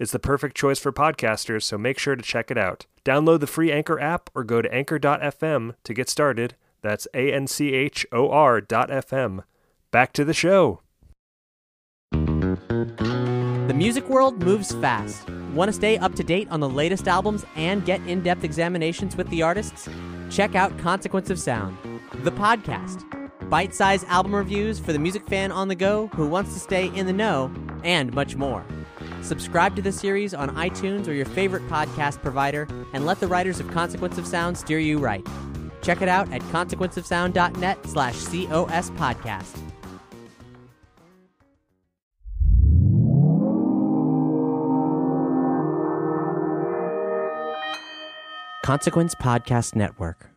It's the perfect choice for podcasters, so make sure to check it out. Download the free Anchor app or go to anchor.fm to get started. That's A N C H O R dot FM. Back to the show. The music world moves fast. Want to stay up to date on the latest albums and get in depth examinations with the artists? Check out Consequence of Sound, the podcast. Bite sized album reviews for the music fan on the go who wants to stay in the know, and much more. Subscribe to the series on iTunes or your favorite podcast provider and let the writers of Consequence of Sound steer you right. Check it out at consequenceofsound.net slash COS podcast. Consequence Podcast Network.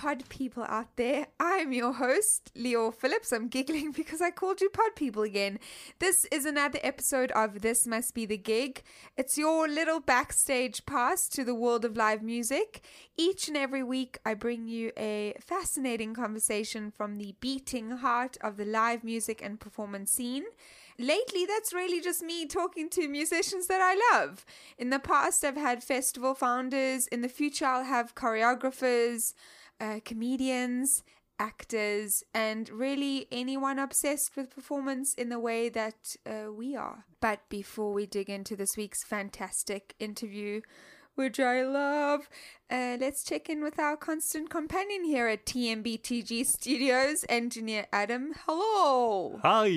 Pod people out there. I'm your host, Leo Phillips. I'm giggling because I called you pod people again. This is another episode of This Must Be the Gig. It's your little backstage pass to the world of live music. Each and every week, I bring you a fascinating conversation from the beating heart of the live music and performance scene lately that's really just me talking to musicians that I love. In the past, I've had festival founders. In the future, I'll have choreographers, uh, comedians, actors, and really anyone obsessed with performance in the way that uh, we are. But before we dig into this week's fantastic interview, which I love. Uh, let's check in with our constant companion here at TMBTG Studios, engineer Adam. Hello. Hi.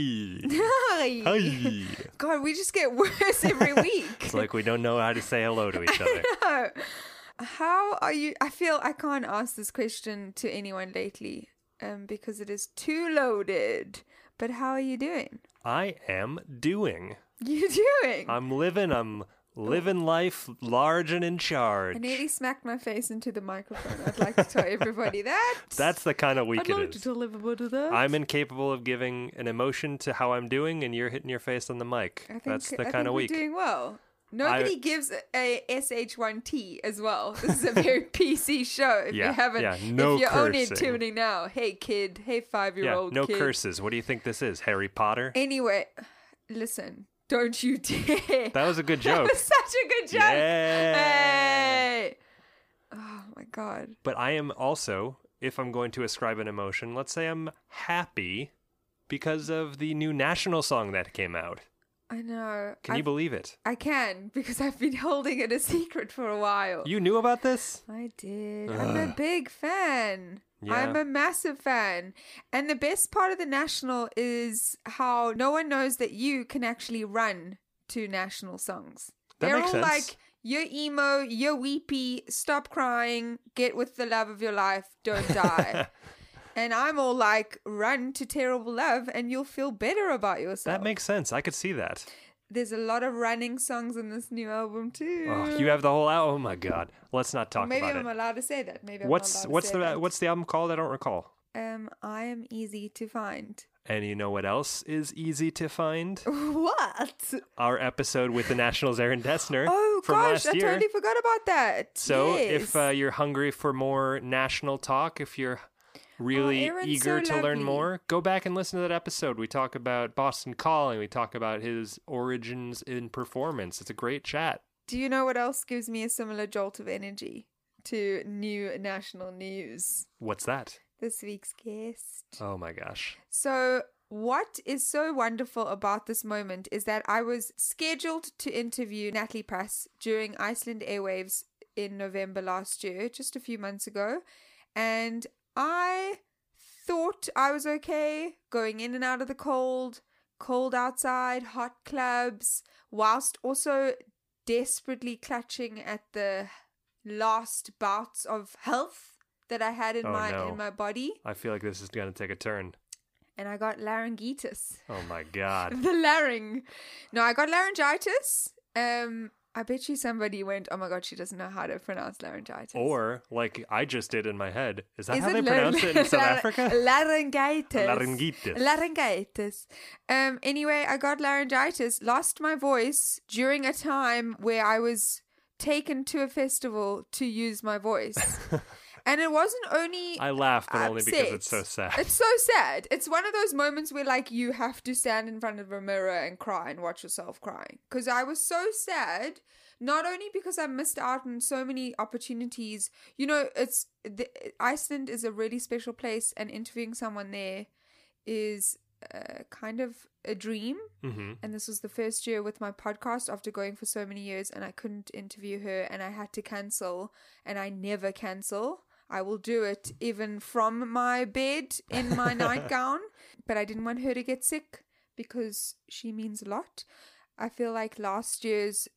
Hi. Hi. God, we just get worse every week. It's like we don't know how to say hello to each other. No. How are you? I feel I can't ask this question to anyone lately um, because it is too loaded. But how are you doing? I am doing. You doing? I'm living. I'm living life large and in charge. I nearly smacked my face into the microphone. I'd like to tell everybody that. That's the kind of week I'd it like to is. tell everybody that. I'm incapable of giving an emotion to how I'm doing, and you're hitting your face on the mic. I think, That's the I kind of think week. We're doing well. Nobody gives a SH1T as well. This is a very PC show. If Yeah, you haven't, yeah, no if you're only cursing. tuning now, hey kid, hey five year yeah, old no kid. curses. What do you think this is? Harry Potter? Anyway, listen, don't you dare. That was a good That joke. was such a good joke. Yeah. Hey. Oh my god. But I am also, if I'm going to ascribe an emotion, let's say I'm happy because of the new national song that came out. I know. Can you I've- believe it? I can because I've been holding it a secret for a while. You knew about this? I did. I'm a big fan. Yeah. I'm a massive fan. And the best part of the national is how no one knows that you can actually run to national songs. That They're all sense. like you're emo, you're weepy, stop crying, get with the love of your life, don't die. And I'm all like, run to terrible love and you'll feel better about yourself. That makes sense. I could see that. There's a lot of running songs in this new album too. Oh, you have the whole album. Oh my god. Let's not talk about it. Maybe about I'm it. allowed to say that. Maybe What's I'm allowed what's to the that. what's the album called? I don't recall. um I am easy to find. And you know what else is easy to find? What? Our episode with the Nationals Aaron Dessner Oh from gosh, last I year. totally forgot about that. So if uh, you're hungry for more national talk, if you're Oh, really Aaron's eager so to learn more, go back and listen to that episode. We talk about Boston Calling. We talk about his origins in performance. It's a great chat. Do you know what else gives me a similar jolt of energy to new national news? What's that? This week's guest. Oh my gosh. So, what is so wonderful about this moment is that I was scheduled to interview Natalie Prass during Iceland Airwaves in November last year, just a few months ago. And I thought I was okay going in and out of the cold, cold outside, hot clubs, whilst also desperately clutching at the last bouts of health that I had in Oh, my no. in my body I feel like this is going to take a turn. and I got laryngitis. Oh my god. the larynx. No, I got laryngitis. Um, I bet you somebody went, "Oh my god, she doesn't know how to pronounce laryngitis." Or like I just did in my head. Is that Is how they it pronounce it in South lar- Africa? Laryngitis. Laryngitis. Laryngitis. Um. Anyway, I got laryngitis. Lost my voice during a time where I was taken to a festival to use my voice, and it wasn't only I laugh, but only because it's so sad. It's so sad. It's one of those moments where like you have to stand in front of a mirror and cry and watch yourself crying. Because I was so sad, not only because I missed out on so many opportunities. You know, it's the, Iceland is a really special place, and interviewing someone there is uh, kind of a dream. hmm And this was the first year with my podcast after going for so many years, and I couldn't interview her, and I had to cancel, and I never cancel. I will do it even from my bed in my nightgown, but I didn't want her to get sick because she means a lot. I feel like last year's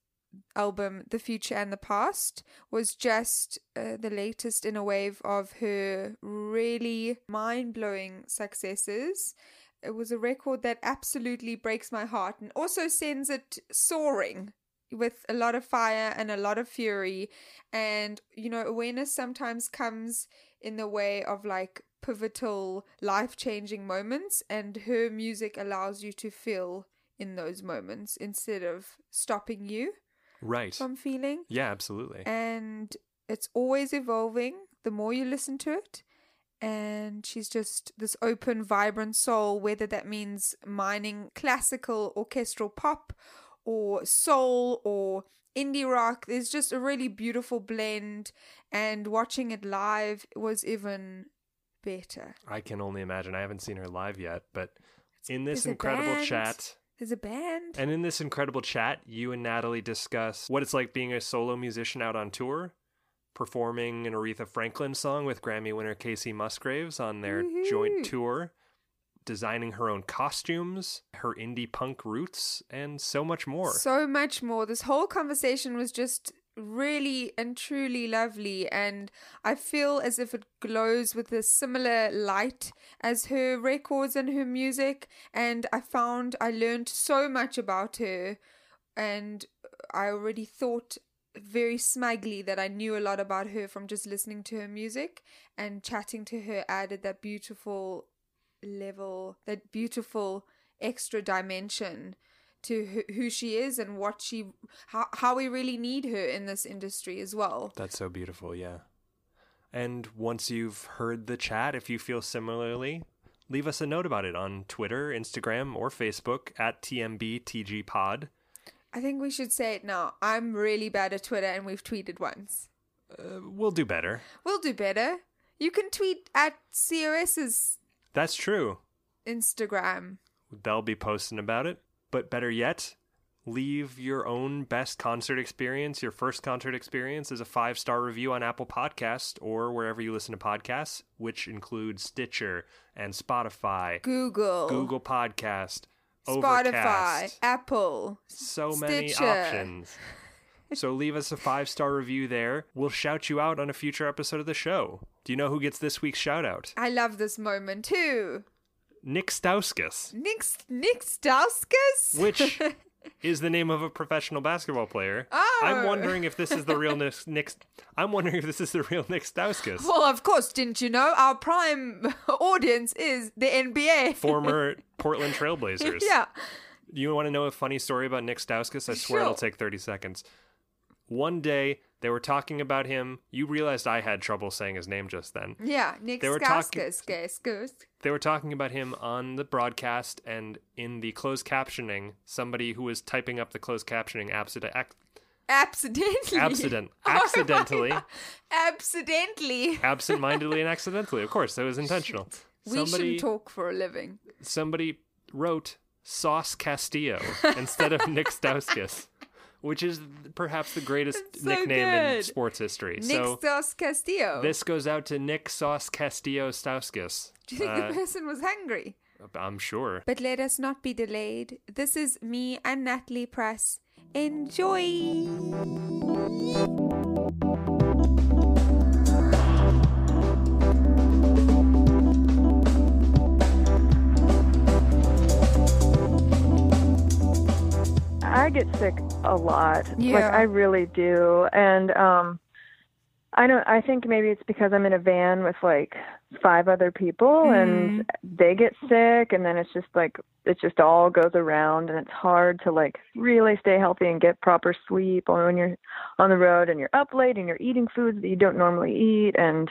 album, The Future and the Past, was just uh, the latest in a wave of her really mind blowing successes. It was a record that absolutely breaks my heart and also sends it soaring with a lot of fire and a lot of fury. And, you know, awareness sometimes comes in the way of like pivotal, life changing moments, and her music allows you to feel in those moments instead of stopping you Right. from feeling. Yeah, absolutely. And it's always evolving the more you listen to it. And she's just this open, vibrant soul, whether that means mining classical orchestral pop or soul or indie rock. There's just a really beautiful blend. And watching it live was even better. I can only imagine. I haven't seen her live yet, but in this There's incredible chat, There's a band. and in this incredible chat, you and Natalie discuss what it's like being a solo musician out on tour, performing an Aretha Franklin song with Grammy winner Kacey Musgraves on their Woohoo. joint tour, designing her own costumes, her indie punk roots, and so much more. So much more. This whole conversation was just really and truly lovely, and I feel as if it glows with a similar light as her records and her music. And I found I learned so much about her, and I already thought very smugly that I knew a lot about her from just listening to her music and chatting to her added that beautiful level, that beautiful extra dimension to who, who she is and what she how, how we really need her in this industry as well. That's so beautiful, yeah. And once you've heard the chat, if you feel similarly, leave us a note about it on Twitter, Instagram, or Facebook at TMBTGPod. I think we should say it now. I'm really bad at Twitter and we've tweeted once. Uh, we'll do better. We'll do better. You can tweet at COS's That's true. Instagram. They'll be posting about it. But better yet, leave your own best concert experience, your first concert experience, as a five star review on Apple Podcast or wherever you listen to podcasts, which includes Stitcher and Spotify, Google, Google Podcast, Spotify, Overcast. Apple. so many options. So leave us a five star review there. We'll shout you out on a future episode of the show. Do you know who gets this week's shout out? I love this moment too. Nick Stauskas, Nick Nick Stauskas. which is the name of a professional basketball player. Oh. I'm wondering if this is the real Nick. Nick I'm wondering if this is the real Nick Stauskas, well, of course, didn't you know our prime audience is the NBA? former Portland Trailblazers. yeah. You want to know a funny story about Nick Stauskas? I swear it'll take 30 seconds. One day they were talking about him. You realized I had trouble saying his name just then. Yeah, Nick They were talking-. They were talking about him on the broadcast and in the closed captioning. Somebody who was typing up the closed captioning accident, ac- Accidentally. accident, Oh accidentally, God. Accidentally. absent-mindedly, and accidentally. Of course, that was intentional. We Somebody, shouldn't talk for a living. somebody wrote Sauce Castillo instead of Nick Stauskas, which is perhaps the greatest so nickname in sports history. Nick so Staus Castillo. this goes out to Nick Sauce Castillo Stauskas. Do you think Uh, the person was hungry? I'm sure. But let us not be delayed. This is me and Natalie Prass. Enjoy! I get sick a lot. Like I really do. And um I don't I think maybe it's because I'm in a van with like five other people and they get sick and then it's just like it just all goes around and it's hard to like really stay healthy and get proper sleep or when you're on the road and you're up late and you're eating foods that you don't normally eat and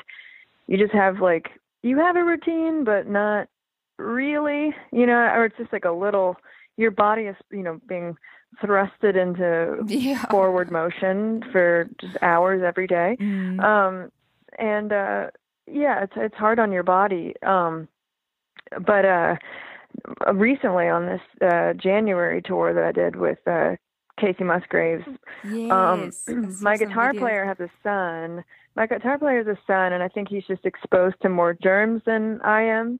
you just have like you have a routine but not really, you know, or it's just like a little your body is, you know, being thrusted into Yeah. forward motion for just hours every day. Mm. Um and uh yeah, it's it's hard on your body. Um but uh recently on this uh January tour that I did with uh Kacey Musgraves, Yes. um my guitar player has a son. My guitar player has a son and I think he's just exposed to more germs than I am.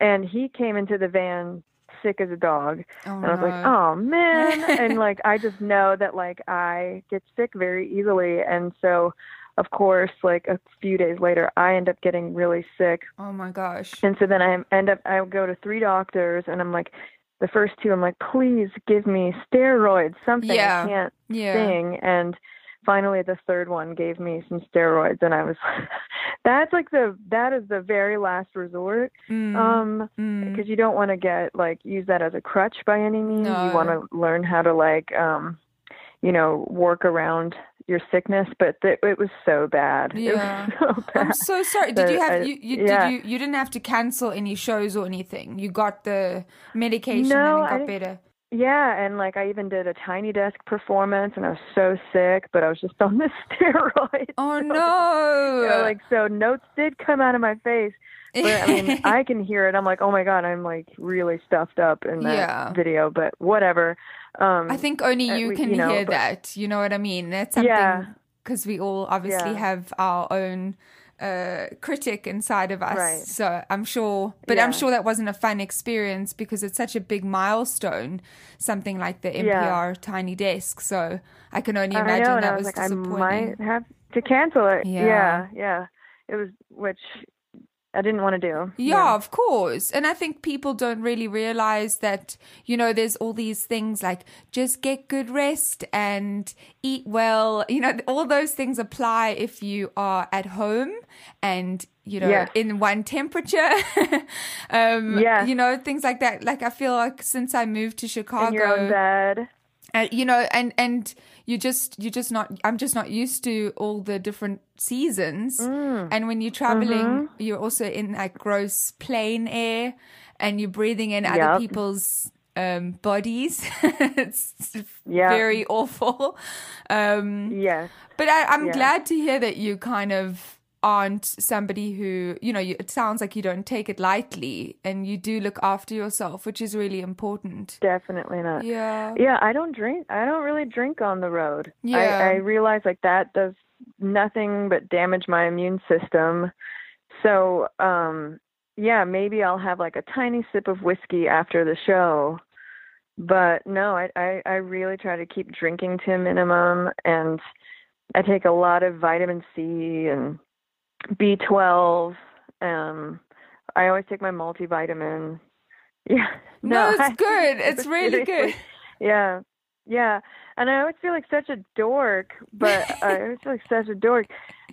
And he came into the van sick as a dog. Oh, And I was like, oh man. and like, I just know that like I get sick very easily. And so, of course, like a few days later, I end up getting really sick. oh my gosh. And so then I end up, I go to three doctors and I'm like, the first two, I'm like, please give me steroids, something. Yeah. I can't Yeah. sing. And finally, the third one gave me some steroids. And I was, that's like the, that is the very last resort. Mm. Um, mm. because you don't want to get like use that as a crutch by any means. No. You want to learn how to like um you know work around your sickness, but th- it was so bad. Yeah. Was so bad. I'm so sorry. Did you have uh, you, you yeah. did you you didn't have to cancel any shows or anything? You got the medication No, and it I got better. Yeah, and like I even did a tiny desk performance, and I was so sick, but I was just on the steroids. Oh So, no! you know, like so, notes did come out of my face. But I mean, I can hear it. I'm like, oh my god, I'm like really stuffed up in that Yeah. video. But whatever. Um, I think only uh, you we- can you know, hear but- that. You know what I mean? That's something Yeah. because we all obviously Yeah. have our own uh, critic inside of us. Right. So I'm sure, but I'm sure that wasn't a fun experience because it's such a big milestone, something like the NPR Yeah. Tiny Desk. So I can only imagine know, that was, was like, I might have to cancel it. Yeah. Yeah, yeah. It was, which I didn't want to do. Yeah, of course. And I think people don't really realize that, you know, there's all these things like just get good rest and eat well. You know, all those things apply if you are at home and, you know, Yes. in one temperature. um, Yes. You know, things like that. Like I feel like since I moved to Chicago in your own bed. uh, you know and and you just you just not i'm just not used to all the different seasons Mm. and when you're traveling Mm-hmm. you're also in like gross plane air and you're breathing in other people's um bodies it's Yeah. very awful um Yes. but I, i'm Yeah. glad to hear that you kind of aren't somebody who you know you, it sounds like you don't take it lightly and you do look after yourself which is really important Definitely not. yeah Yeah, I don't drink. I don't really drink on the road. Yeah. I, I realize like that does nothing but damage my immune system. So, um, yeah, maybe I'll have like a tiny sip of whiskey after the show. but no, I, I I really try to keep drinking to a minimum, and I take a lot of vitamin C and B12. Um, I always take my multivitamin. Yeah. No, it's I- good. It's really good. Yeah. Yeah. And I always feel like such a dork, but I always feel like such a dork.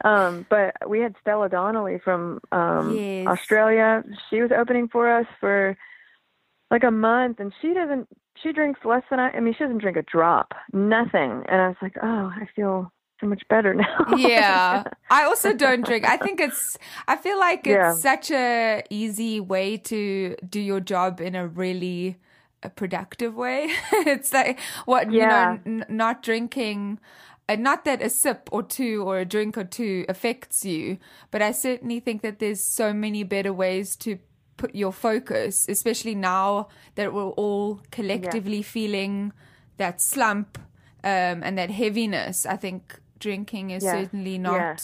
Um, but we had Stella Donnelly from um Yes. Australia. She was opening for us for like a month and she doesn't she drinks less than I I mean she doesn't drink a drop. Nothing. And I was like, "Oh, I feel so much better now." yeah i also don't drink i think it's i feel like it's Yeah. such a easy way to do your job in a really uh, productive way it's like what Yeah. you know n- not drinking uh, not that a sip or two or a drink or two affects you but i certainly think that there's so many better ways to put your focus especially now that we're all collectively feeling that slump um, and that heaviness i think drinking is Yeah. certainly not Yeah.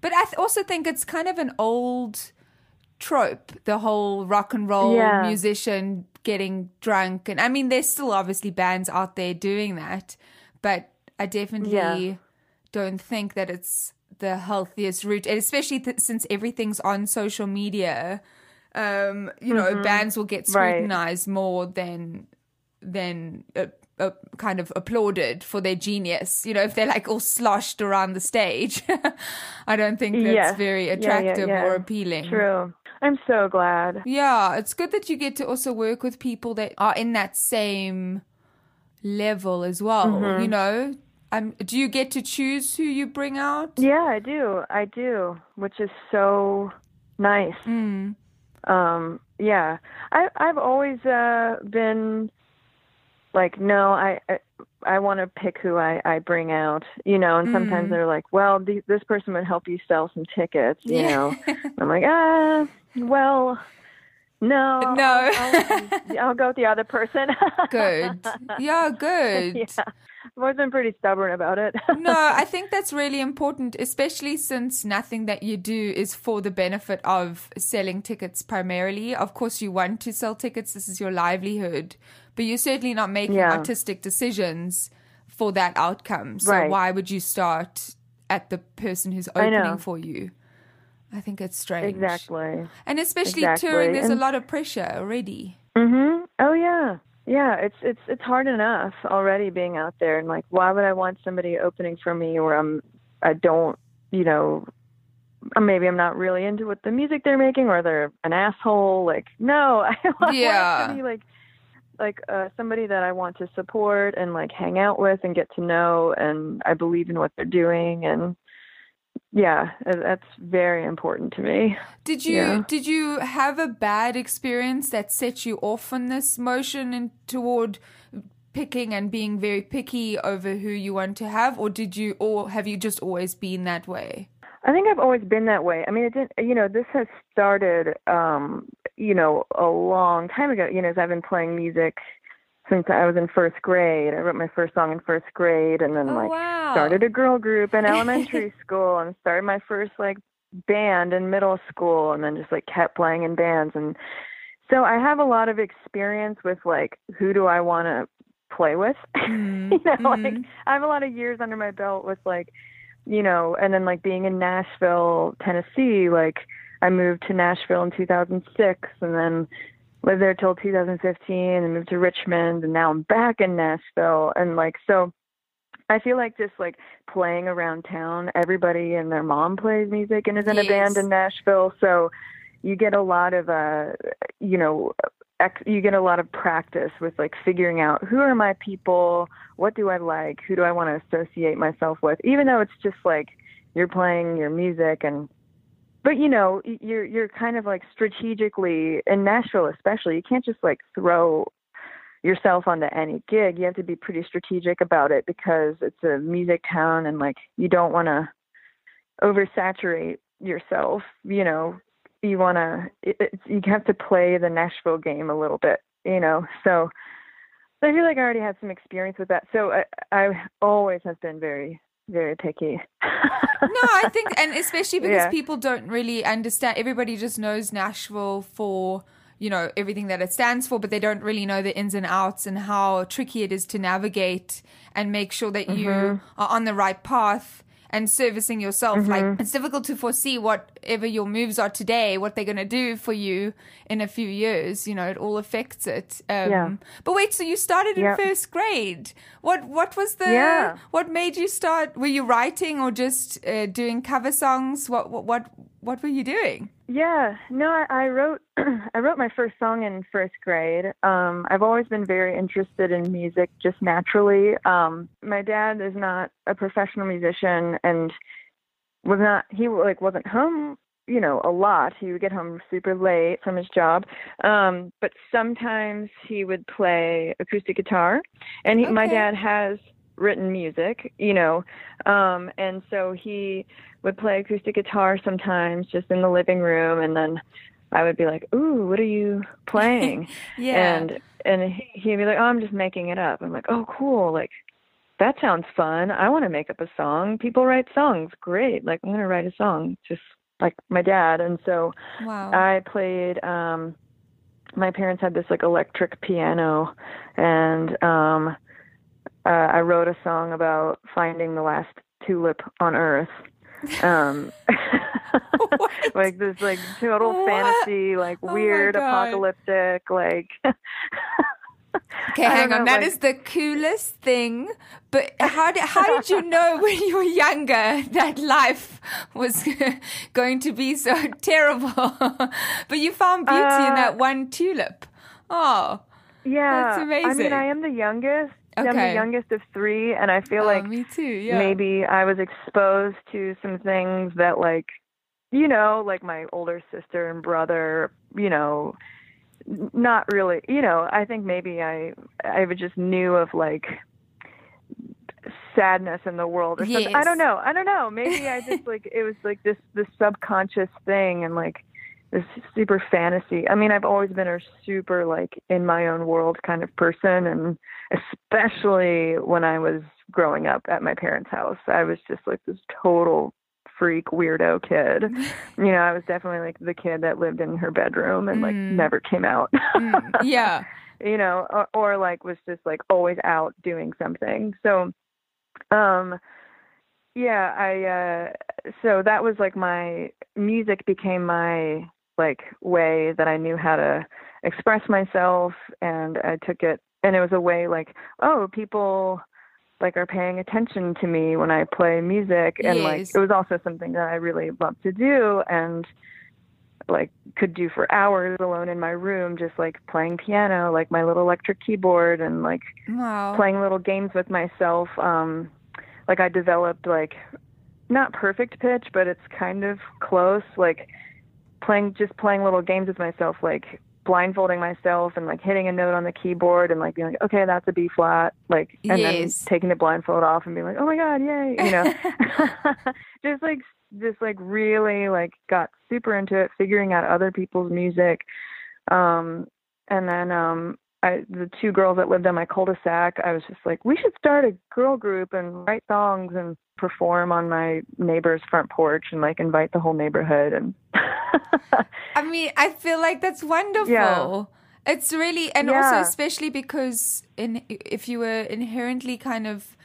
but I th- also think it's kind of an old trope, the whole rock and roll Yeah. musician getting drunk. And I mean, there's still obviously bands out there doing that, but I definitely don't think that it's the healthiest route, and especially th- since everything's on social media. Um, you know, bands will get Mm-hmm. Right. scrutinized more than than uh, uh, kind of applauded for their genius. You know, if they're like all sloshed around the stage, I don't think that's Yes. very Yeah, yeah, attractive yeah. or appealing. True. I'm so glad. Yeah, it's good that you get to also work with people that are in that same level as well. Mm-hmm. You know, um, do you get to choose who you bring out? Yeah, I do. I do, which is so nice. Mm. Um, yeah, I I've always uh been like, no, I I, I want to pick who I I bring out, you know. And sometimes Mm. they're like, well, th- this person would help you sell some tickets, you Yeah. know. I'm like, ah, well, no, No. I'll, I'll, I'll go with the other person. Good. Yeah, good. yeah, I've always been pretty stubborn about it. no, I think that's really important, especially since nothing that you do is for the benefit of selling tickets primarily. Of course, you want to sell tickets, this is your livelihood, but you're certainly not making Yeah. artistic decisions for that outcome. So, Right. why would you start at the person who's opening for you? I think it's strange. exactly. And especially Exactly. touring, there's a lot of pressure already. Mhm. Oh yeah. Yeah, it's it's it's hard enough already being out there and like why would I want somebody opening for me where I'm I don't, you know, maybe I'm not really into what the music they're making or they're an asshole like no, I want Yeah. to be like like uh somebody that I want to support and like hang out with and get to know and I believe in what they're doing and yeah, uh, that's very important to me. Did you Yeah. did you have a bad experience that set you off on this motion and toward picking and being very picky over who you want to have, or did you, or have you just always been that way? I think I've always been that way. I mean, it didn't, you know, this has started, um, you know, a long time ago, you know, as I've been playing music since I was in first grade. I wrote my first song in first grade and then Oh, like wow. started a girl group in elementary school and started my first like band in middle school and then just like kept playing in bands and so I have a lot of experience with like who do I want to play with. Mm, you know, mm. like I have a lot of years under my belt with like, you know, and then like being in Nashville, Tennessee, like I moved to Nashville in 2006 and then lived there till 2015 and moved to Richmond and now I'm back in Nashville. And like so I feel like just like playing around town, everybody and their mom plays music and is in a band in Nashville, so you get a lot of uh you know ex- you get a lot of practice with like figuring out who are my people, what do I like, who do I want to associate myself with, even though it's just like you're playing your music and but you know you're you're kind of like strategically in Nashville especially you can't just like throw yourself onto any gig. You have to be pretty strategic about it because it's a music town and like you don't want to oversaturate yourself you know. You want to you have to play the Nashville game a little bit you know. So I feel like I already had some experience with that. So I I always have been very very picky no, I think, and especially because Yeah. people don't really understand. Everybody just knows Nashville for you know everything that it stands for but they don't really know the ins and outs and how tricky it is to navigate and make sure that you Mm-hmm. are on the right path and servicing yourself Mm-hmm. like it's difficult to foresee whatever your moves are today what they're going to do for you in a few years you know it all affects it um, Yeah. but wait so you started in Yep. first grade what what was the Yeah. what made you start were you writing or just uh, doing cover songs what what what what were you doing Yeah, no, I, I wrote I wrote my first song in first grade. Um, I've always been very interested in music just naturally. Um, my dad is not a professional musician and was not he like wasn't home, you know, a lot. He would get home super late from his job. Um, but sometimes he would play acoustic guitar. And he, my dad has written music, you know. Um, and so he would play acoustic guitar sometimes just in the living room and then I would be like, "Ooh, what are you playing?" yeah and and he- he'd be like, "Oh, I'm just making it up." I'm like, "Oh, cool. Like that sounds fun. I want to make up a song. People write songs. Great. Like I'm going to write a song just like my dad." And so wow I played um my parents had this like electric piano and um uh, I wrote a song about finding the last tulip on earth. Um like this like total What? fantasy, like Oh weird apocalyptic like Okay, hang on. know, That like- is the coolest thing. But how did how did you know when you were younger that life was going to be so terrible? but you found beauty in Uh, that one tulip. Oh, Yeah. That's amazing. I mean I am the youngest. I'm the youngest of three and I feel oh, like me too. Yeah. maybe I was exposed to some things that like you know, like my older sister and brother, you know, not really, you know, I think maybe I I just knew of like sadness in the world or something. I don't know. I don't know. Maybe I just like it was like this this subconscious thing and like this super fantasy. I mean, I've always been a super like in my own world kind of person and especially when I was growing up at my parents' house. I was just like this total freak weirdo kid. You know, I was definitely like the kid that lived in her bedroom and like Mm. never came out. Mm, yeah. you know, or, or like was just like always out doing something. So um yeah, I uh so that was like my music became my like way that I knew how to express myself and I took it and it was a way like oh people like are paying attention to me when I play music and like it was also something that I really loved to do and like could do for hours alone in my room just like playing piano like my little electric keyboard and like Wow. playing little games with myself um like I developed like not perfect pitch but it's kind of close like playing just playing little games with myself like blindfolding myself and like hitting a note on the keyboard and like being like okay that's a B flat like and Yes. then taking the blindfold off and being like oh my god yay you know just like just like really like got super into it figuring out other people's music um and then um I the two girls that lived on my cul-de-sac I was just like we should start a girl group and write songs and perform on my neighbor's front porch and like invite the whole neighborhood and I mean, I feel like that's wonderful. Yeah. It's really, and Yeah. also especially because in if you were inherently kind of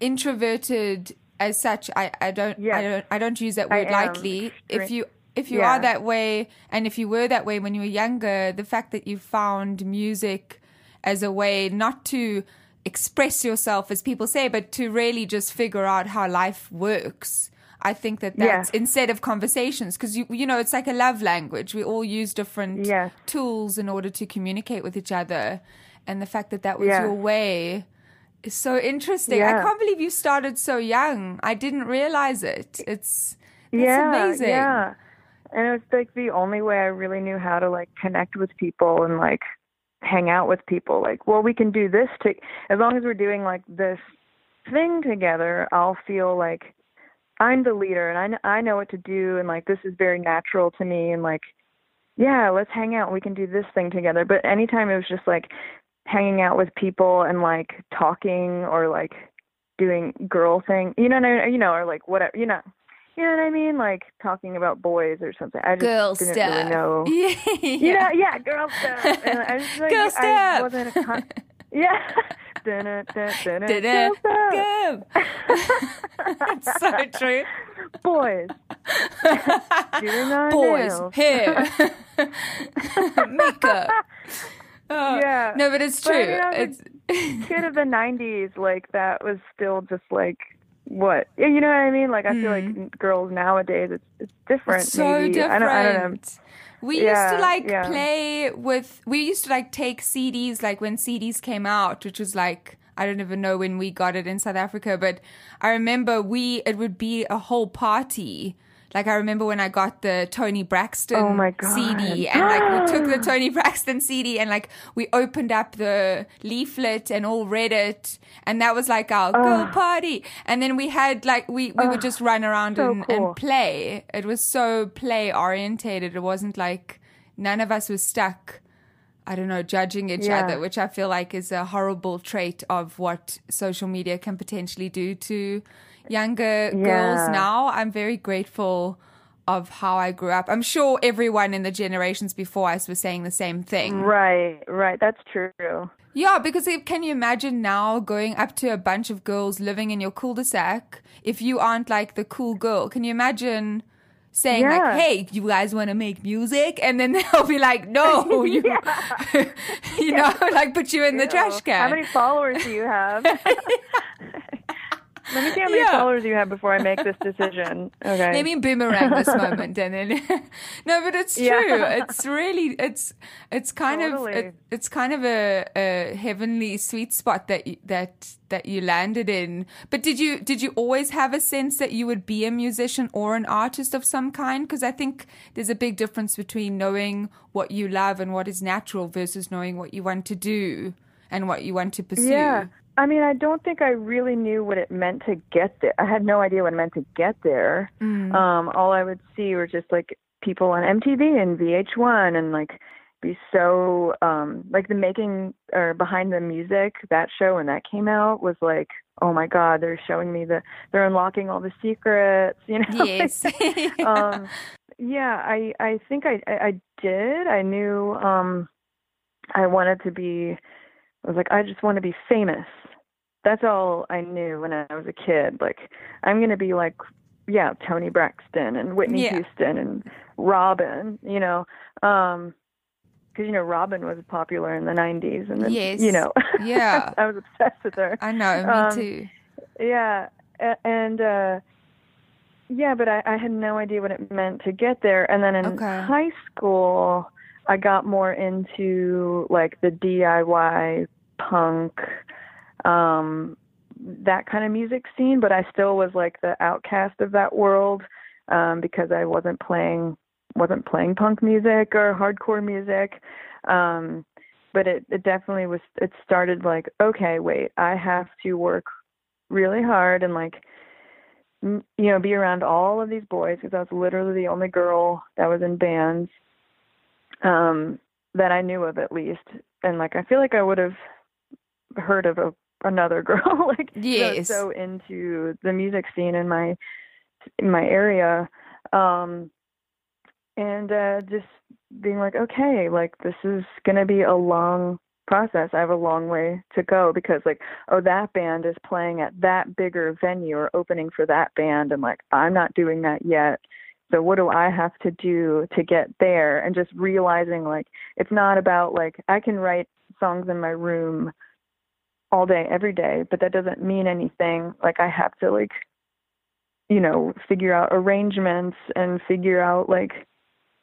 introverted as such, I, I don't, I don't, I don't use that word lightly. If you if you Yeah. are that way, and if you were that way when you were younger, the fact that you found music as a way not to express yourself, as people say, but to really just figure out how life works. I think that that's Yes. instead of conversations, because you you know it's like a love language. We all use different Yes. tools in order to communicate with each other, and the fact that that was your way is so interesting. I can't believe you started so young. I didn't realize it. It's that's yeah, amazing. Yeah. And it was like the only way I really knew how to like connect with people and like hang out with people. Like, well, we can do this to as long as we're doing like this thing together, I'll feel like I'm the leader and I I know what to do and like this is very natural to me and like yeah, let's hang out. We can do this thing together. But anytime it was just like hanging out with people and like talking or like doing girl thing, you know, no, you know, or like whatever, you know, you know what I mean? Like talking about boys or something. I just Girl didn't stuff. really know. Yeah. You know, yeah, girl stuff. And I was like, Girl I stuff. wasn't a con- yeah. Dun, dun, dun, dun, dun, Da-da. girl stuff. It's so true. Boys. Boys, hair, makeup. Oh, Yeah. No, but it's true. I was a it's kid of the '90s, like that was still just like what Yeah, you know what I mean? Like I feel like girls nowadays, it's it's different. Mm. so maybe. different. I don't, I don't know. We used to like yeah. play with. We used to like take CDs, like when CDs came out, which was like I don't even know when we got it in South Africa, but I remember we it would be a whole party. Like I remember when I got the Toni Braxton Oh. CD, and like we took the Toni Braxton CD, and like we opened up the leaflet and all read it, and that was like our girl party. And then we had like we we would just run around so and, cool. and play. It was so play orientated. It wasn't like none of us was stuck. I don't know, judging each Yeah. other, which I feel like is a horrible trait of what social media can potentially do to younger girls now. I'm very grateful of how I grew up. I'm sure everyone in the generations before us was saying the same thing. Right, right. That's true. Yeah, because if, can you imagine now going up to a bunch of girls living in your cul-de-sac if you aren't like the cool girl? Can you imagine saying like, "Hey, you guys want to make music?" And then they'll be like, "No, you, you know, like put you in the trash can." How many followers do you have? Let me see how many Yeah. followers you have before I make this decision. Okay. Let me boomerang this moment and then no, but it's true. Yeah. It's really it's it's kind of it, it's kind of a, a heavenly sweet spot that you, that that you landed in. But did you did you always have a sense that you would be a musician or an artist of some kind? Because I think there's a big difference between knowing what you love and what is natural versus knowing what you want to do and what you want to pursue. Yeah. I mean, I don't think I really knew what it meant to get there. I had no idea what it meant to get there. Mm. Um, all I would see were just like people on MTV and VH1 and like be so um like the making or behind the music that show when that came out was like oh my god they're showing me the they're unlocking all the secrets you know Yes. um yeah i i think I, I i did i knew um i wanted to be i was like i just want to be famous that's all i knew when i was a kid like i'm going to be like yeah toni braxton and whitney Yeah. houston and robyn you know um because you know robyn was popular in the 90s and then Yes. you know Yeah. i was obsessed with her I know, me Um, too. yeah, and uh yeah, but I, I had no idea what it meant to get there. And then in Okay. high school, I got more into like the DIY punk, um, that kind of music scene. But I still was like the outcast of that world um, because I wasn't playing wasn't playing punk music or hardcore music. Um, but it, it definitely was. It started like, okay, wait, I have to work really hard and like you know be around all of these boys because I was literally the only girl that was in bands um that I knew of at least. And like I feel like I would have heard of a, another girl like Yes. so into the music scene in my in my area. Um and uh just being like okay like this is going to be a long process. I have a long way to go because like oh that band is playing at that bigger venue or opening for that band. And like i'm not doing that yet so what do i have to do to get there? And just realizing like it's not about like i can write songs in my room all day every day but that doesn't mean anything. Like i have to like you know figure out arrangements and figure out like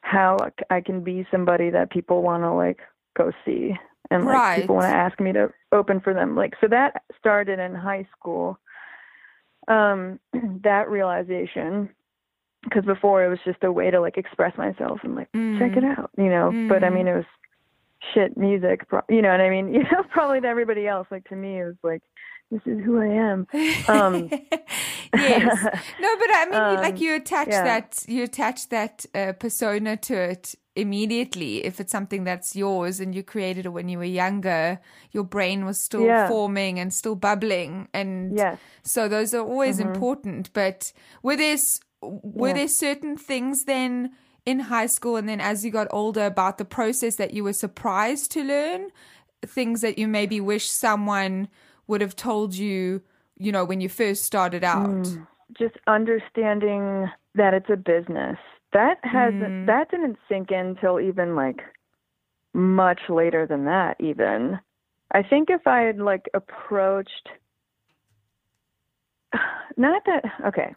how I can be somebody that people want to like go see and like Right. people want to ask me to open for them. Like so that started in high school. Um that realization because before it was just a way to like express myself and like check it out you know but i mean it was shit music pro- you know And i mean you know probably to everybody else like to me it was like this is who i am um yes. No, but I mean, you- like Um, you attach yeah. that you attach that uh, persona to it immediately. If it's something that's yours and you created it when you were younger, your brain was still Yeah. forming and still bubbling, and Yes. so those are always Mm-hmm. important. But were there s- were Yeah. there certain things then in high school and then as you got older about the process that you were surprised to learn? Things that you maybe wish someone would have told you, you know, when you first started out? Hmm. just understanding that it's a business that hasn't hmm. that didn't sink in till even like much later than that even i think if i had like approached not that okay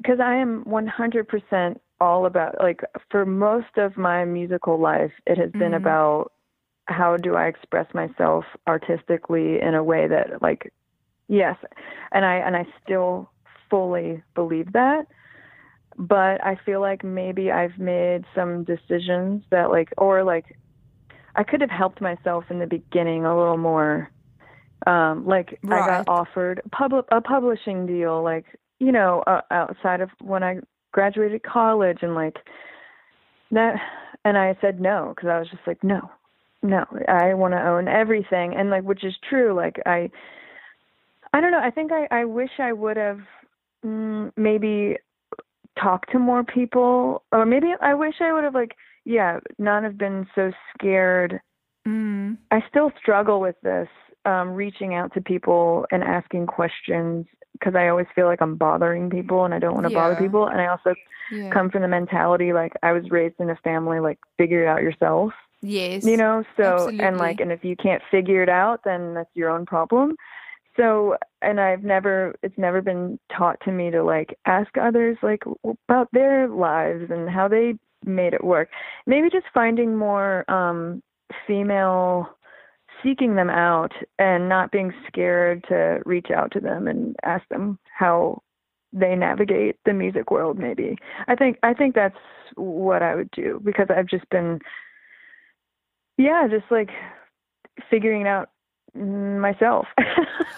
because i am 100% all about like for most of my musical life it has been about how do i express myself artistically in a way that like Yes, and I and I still fully believe that. But I feel like maybe I've made some decisions that like or like I could have helped myself in the beginning a little more. Um like I got offered public a publishing deal like, you know, uh, outside of when I graduated college and like that and I said no because I was just like no. No, I want to own everything and like which is true like I I don't know. I think I, I wish I would have mm, maybe talked to more people, or maybe I wish I would have like, yeah, not have been so scared. Mm. I still struggle with this, um, reaching out to people and asking questions because I always feel like I'm bothering people and I don't want to bother people. And I also Yeah. come from the mentality like I was raised in a family like figure it out yourself yes. you know so Absolutely. and like and if you can't figure it out then that's your own problem so and i've never it's never been taught to me to like ask others like about their lives and how they made it work maybe just finding more um female seeking them out and not being scared to reach out to them and ask them how they navigate the music world maybe. I think i think that's what i would do because i've just been yeah just like figuring out myself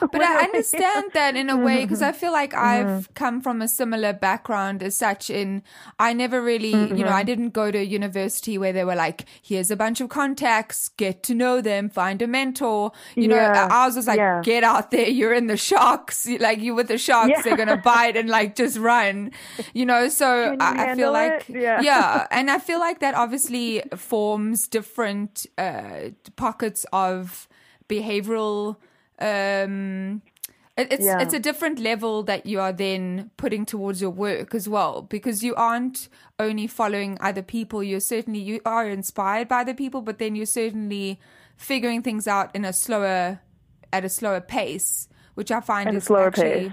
But I understand that in a way because I feel like I've come from a similar background as such. In I never really, you know, I didn't go to university where they were like, "Here's a bunch of contacts, get to know them, find a mentor." You know, ours was like, yeah. "Get out there, you're in the sharks, like you with the sharks, Yeah. they're gonna bite and like just run." You know, so I, I feel like. Yeah. yeah, and I feel like that obviously forms different uh, pockets of behavioral um it- it's Yeah. it's a different level that you are then putting towards your work as well because you aren't only following other people. You're certainly you are inspired by the people but then you're certainly figuring things out in a slower at a slower pace which i find at is slower actually pace.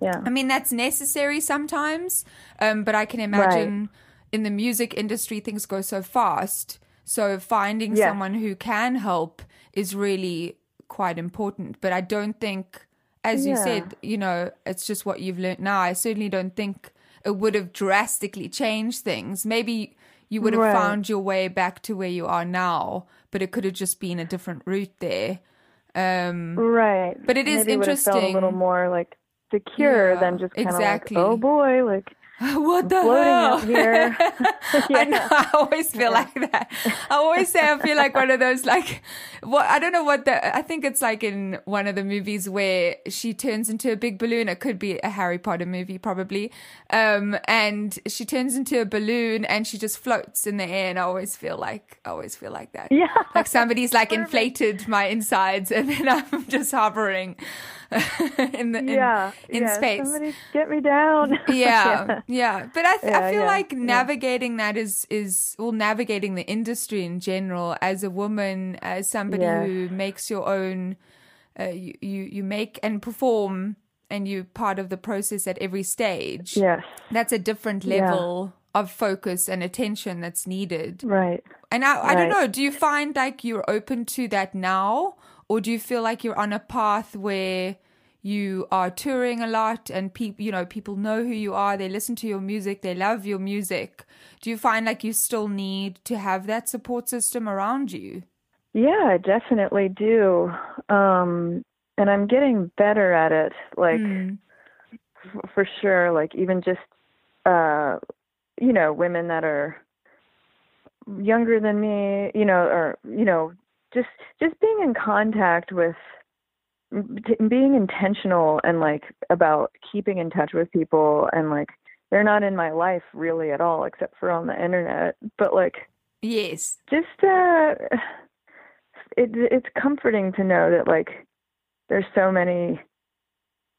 Yeah. I mean, that's necessary sometimes, um, but I can imagine in the music industry things go so fast. So finding someone who can help is really quite important. But I don't think, as you said, you know, it's just what you've learned now. I certainly don't think it would have drastically changed things. Maybe you would have Right. found your way back to where you are now, but it could have just been a different route there. Um, right But it is Maybe have felt a little more like secure Yeah, than just kind of exactly. like oh boy like what the floating hell? here. I know. I always feel like that. I always say I feel like one of those like, what I don't know what the. I think it's like in one of the movies where she turns into a big balloon. It could be a Harry Potter movie, probably. Um, and she turns into a balloon and she just floats in the air. And I always feel like I always feel like that. Yeah. like somebody's like inflated my insides, and then I'm just hovering in the in, yeah in yeah, space somebody get me down yeah, yeah. But I, th- I feel yeah, like yeah. navigating that is is well, navigating the industry in general as a woman, as somebody who makes your own, uh, you, you you make and perform, and you're part of the process at every stage. yes That's a different level of focus and attention that's needed. right And I, I don't know, do you find like you're open to that now? Or do you feel like you're on a path where you are touring a lot and people, you know, people know who you are, they listen to your music, they love your music. Do you find like you still need to have that support system around you? yeah i definitely do um and i'm getting better at it like Mm. f- for sure like even just uh you know women that are younger than me you know or you know just just being in contact with being intentional and like about keeping in touch with people and like they're not in my life really at all except for on the internet but like Yes. just uh it it's comforting to know that like there's so many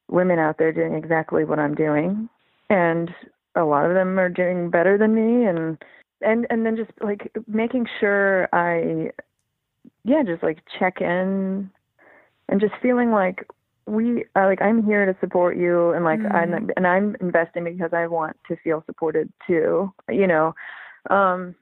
women out there doing exactly what I'm doing and a lot of them are doing better than me and and and then just like making sure I yeah just like check in and just feeling like we uh, like I'm here to support you and like I'm and I'm investing because I want to feel supported too you know um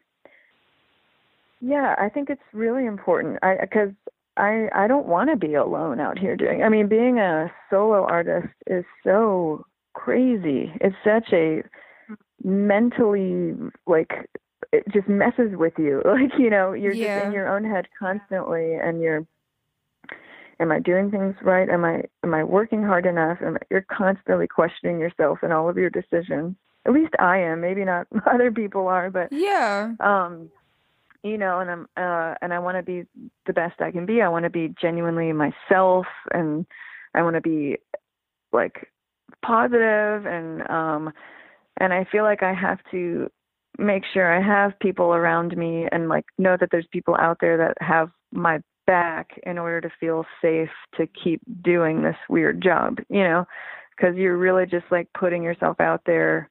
yeah, I think it's really important. I because I I don't want to be alone out here doing. I mean, being a solo artist is so crazy. It's such a mentally like it just messes with you. Like, you know, you're just in your own head constantly and you're am I doing things right? Am I am I working hard enough? Am I, you're constantly questioning yourself and all of your decisions. At least I am. Maybe not other people are, but Yeah. um you know and i'm uh and i want to be the best i can be i want to be genuinely myself and i want to be like positive and um and i feel like i have to make sure i have people around me and like know that there's people out there that have my back in order to feel safe to keep doing this weird job you know because you're really just like putting yourself out there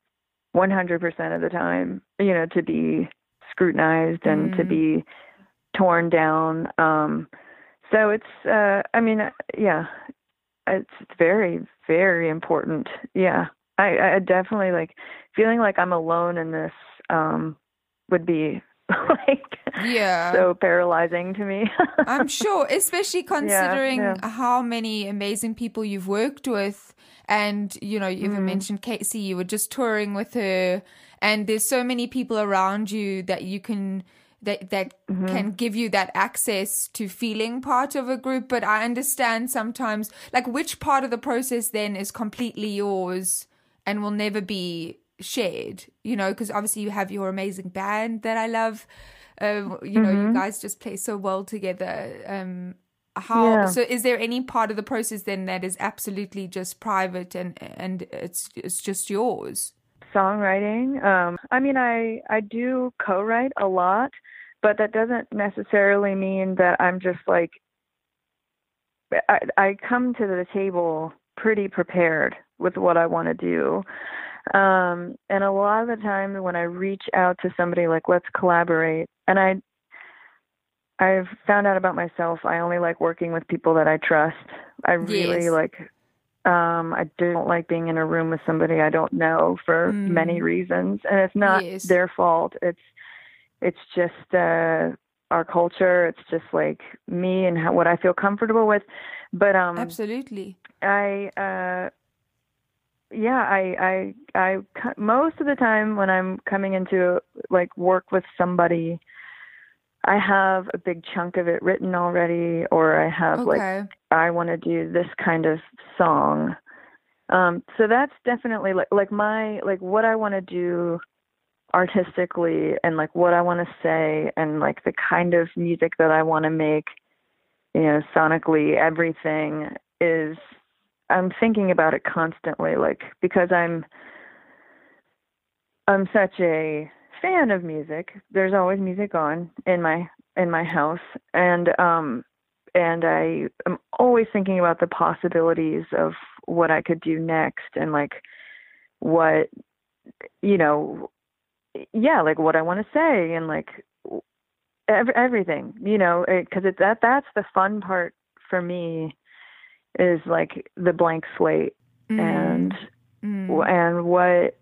100% of the time you know to be scrutinized and to Mm. be torn down um so it's uh i mean uh, yeah it's very very important yeah i i definitely like feeling like i'm alone in this um would be like Yeah. so paralyzing to me I'm sure, especially considering yeah. how many amazing people you've worked with. And, you know, you even Mm-hmm. mentioned Kacey, you were just touring with her. And there's so many people around you that you can. That that Mm-hmm. can give you that access to feeling part of a group, but I understand sometimes like which part of the process then is completely yours and will never be shared. You know, because obviously you have your amazing band that I love. Uh, you know, Mm-hmm. you guys just play so well together. Um, how Yeah. so? Is there any part of the process then that is absolutely just private and and it's it's just yours? songwriting um i mean i i do co-write a lot but that doesn't necessarily mean that i'm just like i i come to the table pretty prepared with what i want to do um and a lot of the time when i reach out to somebody like let's collaborate and i i've found out about myself i only like working with people that i trust i really Yes. like um i don't like being in a room with somebody i don't know for many reasons and it's not Yes. their fault it's it's just uh our culture it's just like me and how, what i feel comfortable with but um Absolutely. I uh yeah, I I I most of the time when I'm coming into like work with somebody I have a big chunk of it written already or I have like I want to do this kind of song. Um so that's definitely like like my like what I want to do artistically and like what I want to say and like the kind of music that I want to make you know sonically everything is I'm thinking about it constantly like because I'm I'm such a fan of music. There's always music on in my in my house. And um and I am always thinking about the possibilities of what I could do next and like what you know yeah like what I want to say and like ev- everything you know because it, that that's the fun part for me is like the blank slate and Mm. and what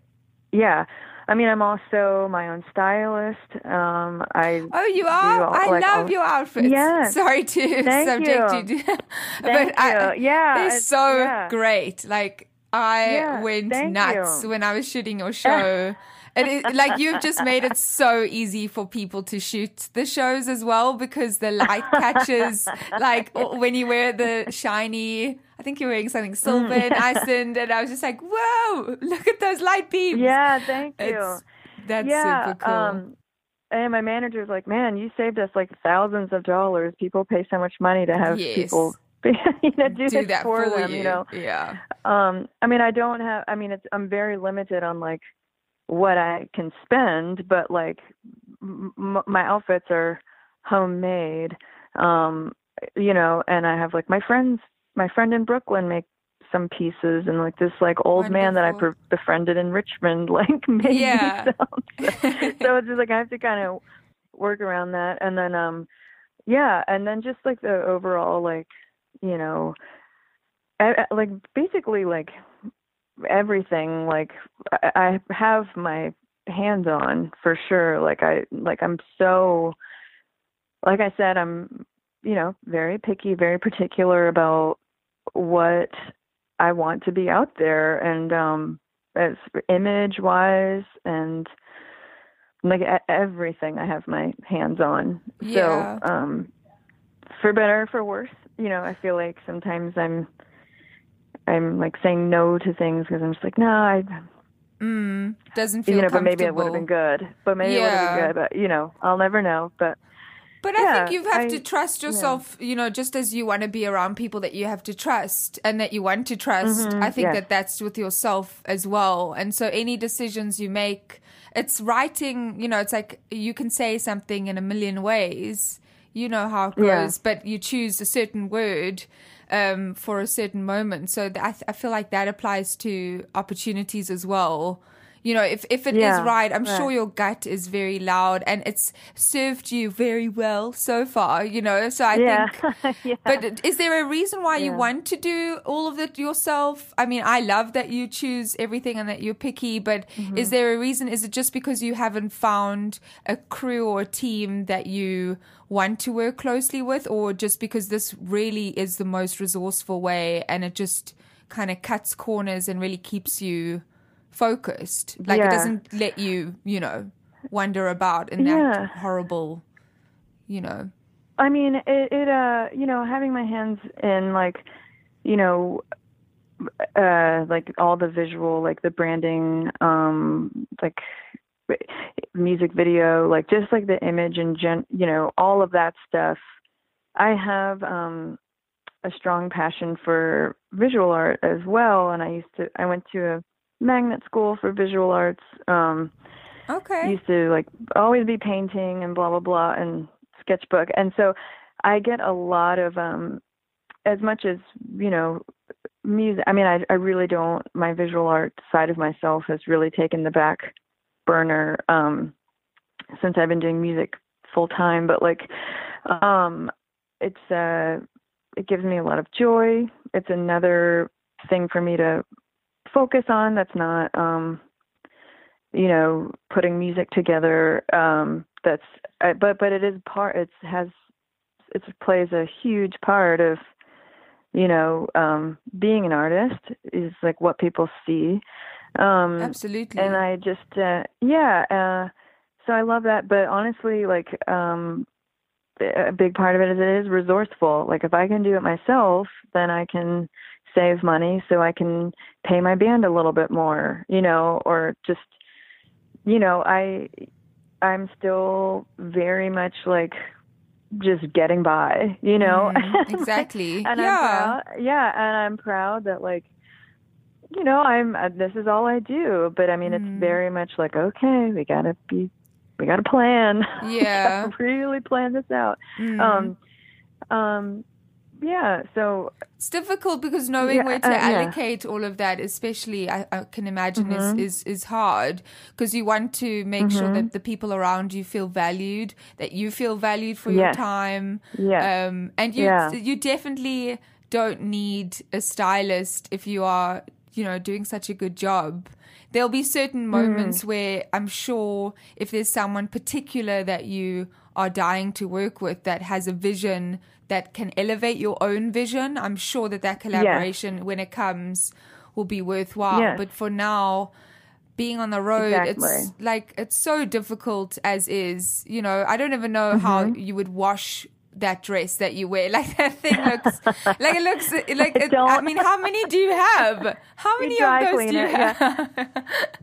yeah i mean i'm also my own stylist um i Oh, you are. all- I like, love all- your outfits. Yes. Sorry to Thank subject you. you, to, Thank but I, you. Yeah, they're so yeah. great. Like I Yeah, went thank nuts you. when I was shooting your show. And it, like you've just made it so easy for people to shoot the shows as well because the light catches like when you wear the shiny I think you're wearing something silver Mm. in Iceland and I was just like, Whoa, look at those light beams. yeah thank you It's, that's yeah super cool. um and my manager's like man you saved us like thousands of dollars people pay so much money to have Yes. people you know do, Do this that for, for them you. you know Yeah. um i mean i don't have i mean it's i'm very limited on like what I can spend, but like m- m- my outfits are homemade. Um, you know, and I have like my friends, my friend in Brooklyn make some pieces and like this like old man that I Wonderful. befriended in Richmond like made Yeah. me some. so it's just like I have to kind of work around that and then um yeah and then just like the overall like you know I, I- like basically like everything like I, have my hands on for sure like I like I'm so like I said I'm you know very picky very particular about what I want to be out there and um as image wise and like everything I have my hands on. Yeah. So um for better or for worse, you know, I feel like sometimes I'm I'm like saying no to things because I'm just like, no, I, Mm, doesn't feel you know, but maybe it would have been good. But maybe it would have been good. But you know, I'll never know. But But I Yeah, think you have to trust yourself, you know, just as you want to be around people that you have to trust and that you want to trust. I think that that's with yourself as well. And so any decisions you make, it's writing, you know, it's like you can say something in a million ways. You know how it Yeah. goes, but you choose a certain word um, for a certain moment. So th- I, th- I feel like that applies to opportunities as well. You know, if, if it is Yeah, right, I'm right. sure your gut is very loud and it's served you very well so far, you know. So I yeah, think yeah. but is there a reason why you want to do all of it yourself? I mean, I love that you choose everything and that you're picky, but Mm-hmm. is there a reason? Is it just because you haven't found a crew or a team that you want to work closely with, or just because this really is the most resourceful way and it just kind of cuts corners and really keeps you focused? Like it doesn't let you, you know, wander about in Yeah. that horrible, you know. I mean, it, it uh, you know, having my hands in like, you know, uh, like all the visual, like the branding, um, like music video, like just like the image and gen, you know, all of that stuff. I have um a strong passion for visual art as well, and I used to, I went to a magnet school for visual arts. Um, Okay. used to like always be painting and blah blah blah and sketchbook and so i get a lot of um as much as you know music i mean i i really don't my visual art side of myself has really taken the back burner um since i've been doing music full time but like um it's uh it gives me a lot of joy it's another thing for me to focus on that's not um you know putting music together um that's uh, but but it is part it has it plays a huge part of you know um being an artist is like what people see um Absolutely. and i just uh yeah uh so i love that but honestly like um a big part of it is it is resourceful like if i can do it myself then i can save money so i can pay my band a little bit more you know or just you know i i'm still very much like just getting by you know Mm, exactly. and yeah. i'm proud yeah and i'm proud that like you know i'm uh, this is all i do but i mean Mm. it's very much like okay we gotta be we gotta plan Yeah. really plan this out Mm. um um yeah so it's difficult because knowing Yeah, where to uh, yeah. allocate all of that, especially I, I can imagine Mm-hmm. is, is is hard because you want to make sure that the people around you feel valued, that you feel valued for your time. Yeah. Um, and you Yeah. you definitely don't need a stylist if you are you know doing such a good job. There'll be certain moments Mm. where I'm sure if there's someone particular that you are dying to work with that has a vision that can elevate your own vision, I'm sure that that collaboration, when it comes, will be worthwhile. Yes. But for now, being on the road, it's like it's so difficult as is. You know, I don't even know Mm-hmm. how you would wash that dress that you wear. Like that thing looks like it looks like. It, I mean, how many do you have? How many of those do you it, yeah. have?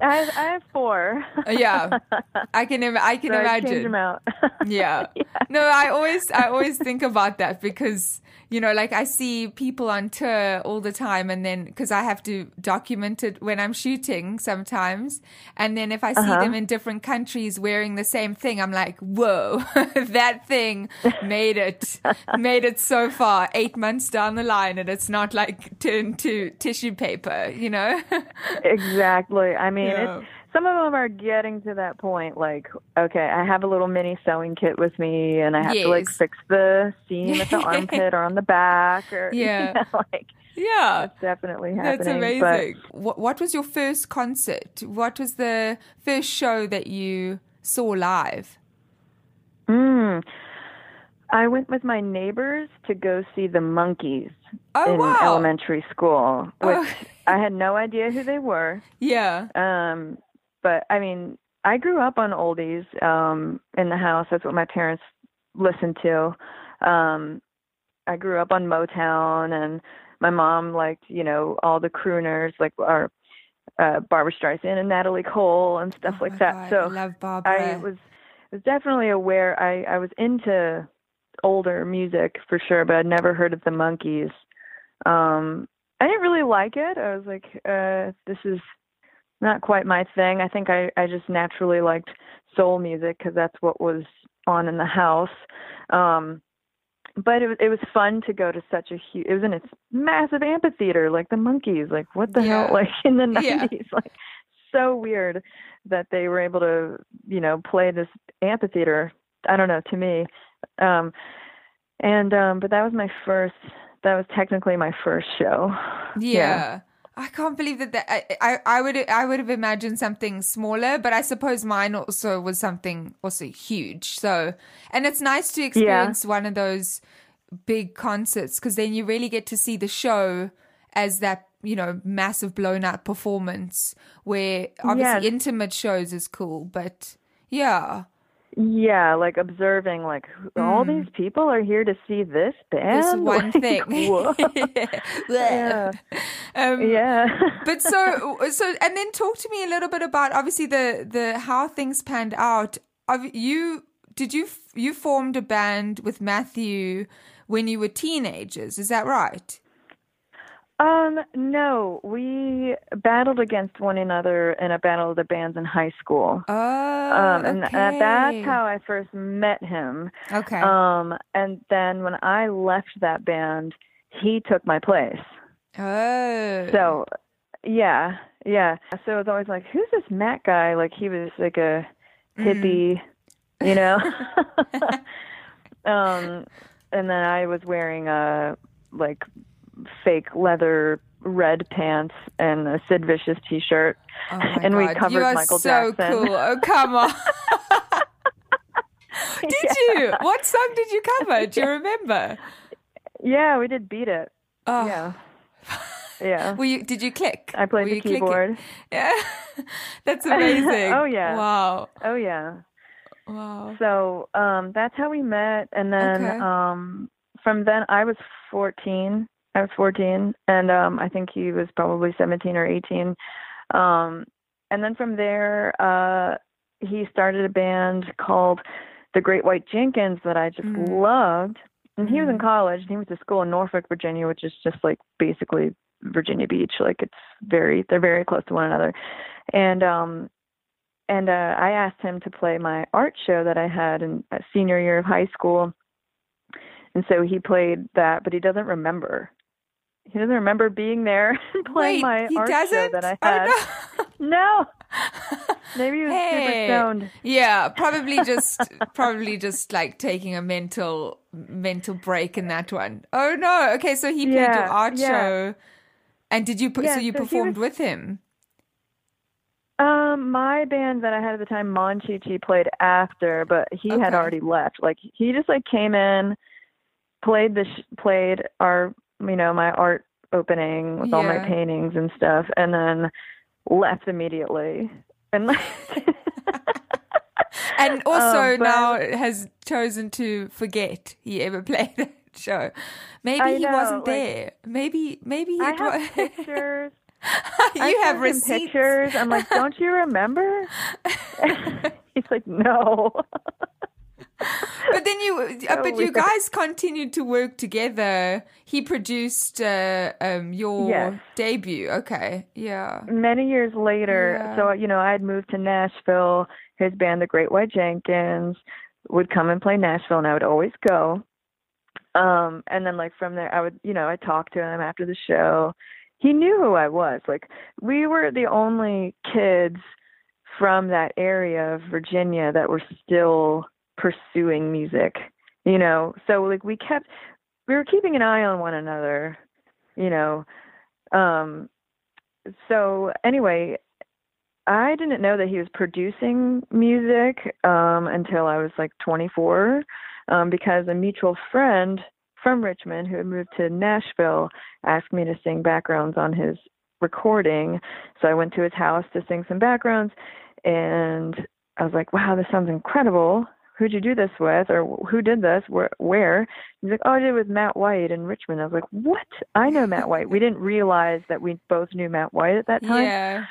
i have, I have four uh, yeah, I can. im- I can so I change imagine. them out Yeah. No, I always I always think about that because you know, like I see people on tour all the time, and then because I have to document it when I'm shooting sometimes, and then if I see Uh-huh. them in different countries wearing the same thing, I'm like, whoa, that thing made it, made it so far, eight months down the line, and it's not like turned to tissue paper, you know? exactly. I mean, Yeah. it's, some of them are getting to that point. Like, okay, I have a little mini sewing kit with me, and I have to like fix the seam at the armpit or on the back, or Yeah. you know, like yeah. it's definitely That's happening. but- amazing. What, what was your first concert? What was the first show that you saw live? Mm. I went with my neighbors to go see the Monkees Oh, in wow. elementary school, which Oh. I had no idea who they were. Yeah. Um, but I mean, I grew up on oldies um, in the house. That's what my parents listened to. Um, I grew up on Motown, and my mom liked, you know, all the crooners like our uh, Barbra Streisand and Natalie Cole and stuff Oh like that. God, so I love Barbara. I was was definitely aware. I I was into older music for sure, but I'd never heard of the Monkees. Um, I didn't really like it. I was like, uh, this is not quite my thing. I think I I just naturally liked soul music because that's what was on in the house. Um, but it was it was fun to go to such a huge. It was in its massive amphitheater, like the Monkees. Like what the Yeah. hell? Like in the Yeah. nineties, like so weird that they were able to, you know, play this amphitheater. I don't know, to me. Um and um but that was my first that was technically my first show. yeah. I can't believe that, that I, I I would I would have imagined something smaller, but I suppose mine also was something also huge. So, and it's nice to experience one of those big concerts because then you really get to see the show as that you know massive blown out performance. Where obviously Yes. intimate shows is cool, but yeah, Yeah, like observing like all these people are here to see this band. Mm. this one Like, thing. yeah. Um, yeah. but so so and then talk to me a little bit about obviously the the how things panned out of you did you you formed a band with matthew when you were teenagers is that right Um, no, we battled against one another in a battle of the bands in high school. oh Um, and okay. uh, that's how I first met him. okay Um, and then when I left that band, he took my place. oh So, yeah, yeah. So it was always like, who's this Matt guy? Like he was like a hippie, you know. um, and then I was wearing a like fake leather red pants and a Sid Vicious T-shirt, oh and we God. covered you are Michael so Jackson. cool oh come on did you what song did you cover do you remember Yeah, we did beat it. oh Yeah, yeah. Were you, did you click? I played Were the you clicking? keyboard. Yeah, that's amazing. Oh, yeah. Wow. Oh yeah. Wow. So um, that's how we met, and then Okay. um, from then I was 14. I was 14, and um, I think he was probably 17 or 18. Um, and then from there, uh, he started a band called the Great White Jenkins that I just Mm. loved. And he was in Mm. college, and he went to school in Norfolk, Virginia, which is just like basically Virginia Beach. Like it's very, they're very close to one another. And um, and uh, I asked him to play my art show that I had in uh, senior year of high school. And so he played that, but he doesn't remember. He doesn't remember being there and playing Wait, my art doesn't? show that I had. Oh, no. no. Maybe he was Hey. super stoned. Yeah, probably just probably just like taking a mental mental break in that one. Oh no. Okay, so he played your art yeah. show. And did you put Yeah, so you so performed was- with him? Um, my band that I had at the time, Monchichi, played after, but he had already left. Like he just like came in, played the sh- played our you know my art opening with all my paintings and stuff, and then left immediately. And like, And also Um, but- now has chosen to forget he ever played that show. Maybe I he know, wasn't like- there. Maybe maybe he I have pictures. you I have receipts. pictures. I'm like, don't you remember? He's like, no. but then you, uh, but you guys continued to work together. He produced uh, um, your Yes. debut. Okay, yeah. many years later, Yeah. so you know, I had moved to Nashville. His band, the Great White Jenkins, would come and play Nashville, and I would always go. Um, and then like from there, I would, you know, I talked to him after the show. He knew who I was. Like we were the only kids from that area of Virginia that were still pursuing music, you know. So like we kept, we were keeping an eye on one another, you know. Um, so anyway, I didn't know that he was producing music um, until I was like 24, um, because a mutual friend from Richmond who had moved to Nashville asked me to sing backgrounds on his recording. So I went to his house to sing some backgrounds, and I was like, "Wow, this sounds incredible." Who'd you do this with, or who did this? Where? Where? He's like, "Oh, I did it with Matt White in Richmond." I was like, "What? I know Matt White." We didn't realize that we both knew Matt White at that time. Yeah.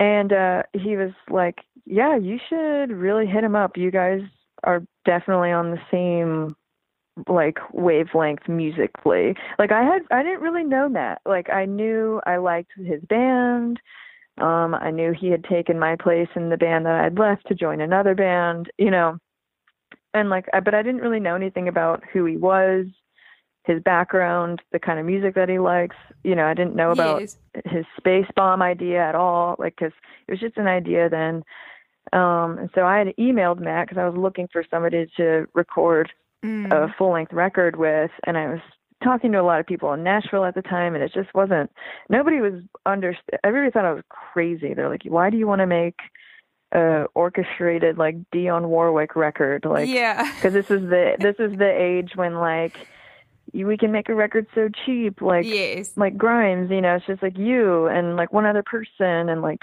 And uh he was like, "Yeah, you should really hit him up. You guys are definitely on the same like wavelength musically." Like I had I didn't really know Matt. Like I knew I liked his band. Um I knew he had taken my place in the band that I'd left to join another band, you know. And like I but I didn't really know anything about who he was, his background, the kind of music that he likes. You know, I didn't know about Yes. his Spacebomb idea at all like because it was just an idea then um and so i had emailed matt because i was looking for somebody to record Mm. a full length record with and i was talking to a lot of people in nashville at the time and it just wasn't nobody was under everybody thought i was crazy they're like why do you want to make a orchestrated like Dionne Warwick record like yeah. because this is the this is the age when like you, we can make a record so cheap like yes. like Grimes, you know, it's just like you and like one other person and like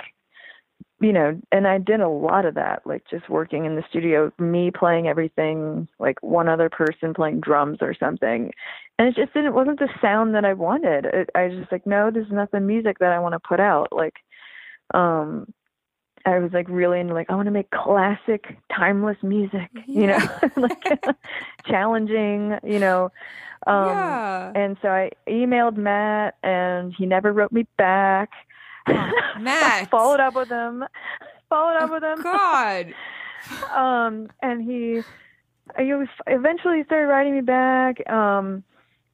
you know, and I did a lot of that, like just working in the studio, me playing everything, like one other person playing drums or something. And it just didn't wasn't the sound that I wanted. It, I was just like, no, this is not the music that I want to put out. Like um I was like really into like I want to make classic, timeless music, you know, like challenging, you know. Um yeah. and so I emailed Matt, and he never wrote me back. Matt. followed up with him. Followed up Oh, with him. God. Um, and he, he was eventually started writing me back. Um,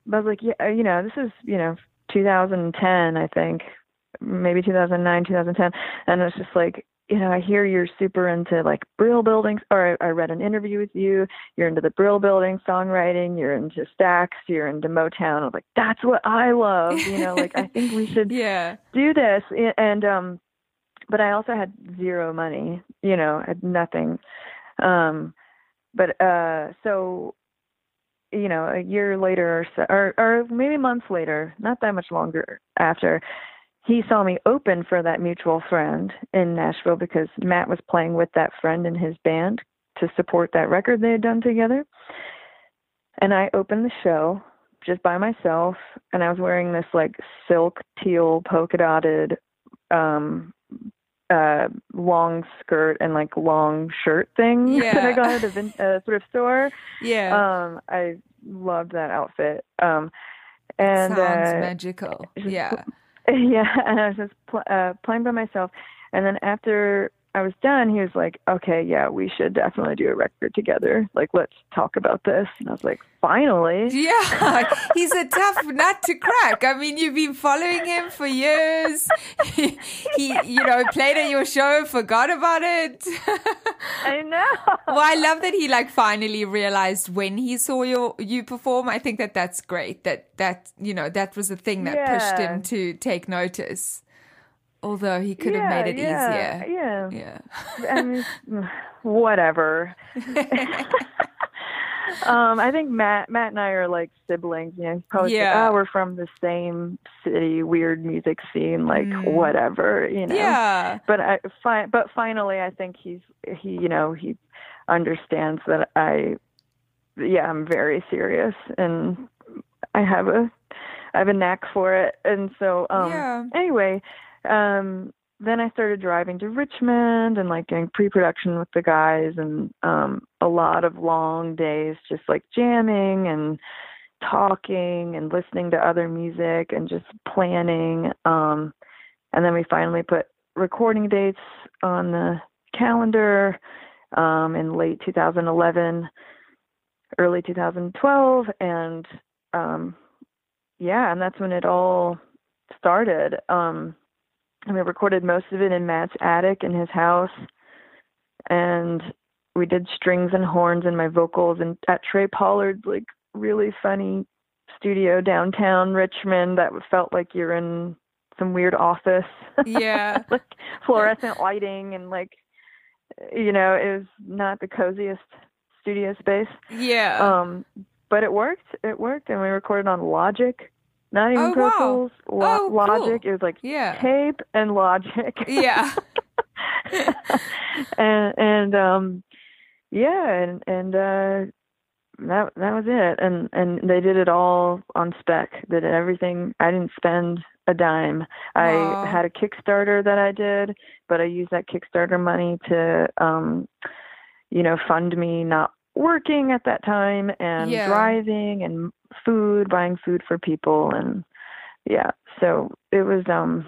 but I was like, yeah, you know, this is you know 2010, I think, maybe 2009, 2010, and it's just like. You know, I hear you're super into like Brill buildings, or I, I read an interview with you. You're into the Brill building songwriting. You're into Stax. You're into Motown. I was like, that's what I love. You know, like I think we should Yeah. do this and um but i also had zero money you know I had nothing um but uh so you know a year later or so or or maybe months later not that much longer after he saw me open for that mutual friend in nashville because matt was playing with that friend in his band to support that record they had done together and i opened the show just by myself and I was wearing this like silk teal polka dotted um uh long skirt and like long shirt thing that I got at a vin- uh, thrift store. Yeah. Um I loved that outfit. Um and Sounds uh, magical. Yeah. yeah, and I was just pl- uh, playing by myself. And then after I was done, he was like, "Okay, yeah, we should definitely do a record together. Like, let's talk about this." And I was like, "Finally!" Yeah, he's a tough nut to crack. I mean, you've been following him for years. He, he you know, played at your show, forgot about it. I know. well, I love that he like finally realized when he saw your you perform. I think that that's great. That that you know that was the thing that pushed him to take notice. Although he could have made it yeah, easier. Yeah. Yeah. I mean, whatever. um, I think Matt, Matt and I are like siblings. You know, probably like, Yeah. oh, we're from the same city, weird music scene, like Mm. whatever. You know. Yeah. But I, fi- but finally, I think he's he, you know, he understands that I, yeah, I'm very serious and I have a, I have a knack for it, and so um, Yeah. anyway, um, then I started driving to Richmond and like doing pre-production with the guys and um a lot of long days just like jamming and talking and listening to other music and just planning. Um and then we finally put recording dates on the calendar um in late 2011 early 2012 and um yeah and that's when it all started. Um and we recorded most of it in Matt's attic in his house. And we did strings and horns and my vocals and at Trey Pollard's like really funny studio downtown Richmond that felt like you're in some weird office. Yeah. like fluorescent lighting and like you know it was not the coziest studio space. Yeah. um but it worked. It worked. And we recorded on logic not even Oh, wow. Lo- Oh, cool. logic it was like yeah. tape and logic Yeah. and and um yeah and and uh that that was it and and they did it all on spec they did everything i didn't spend a dime Wow. i had a kickstarter that i did but i used that kickstarter money to um you know fund me not working at that time and Yeah. driving and food buying food for people and yeah so it was um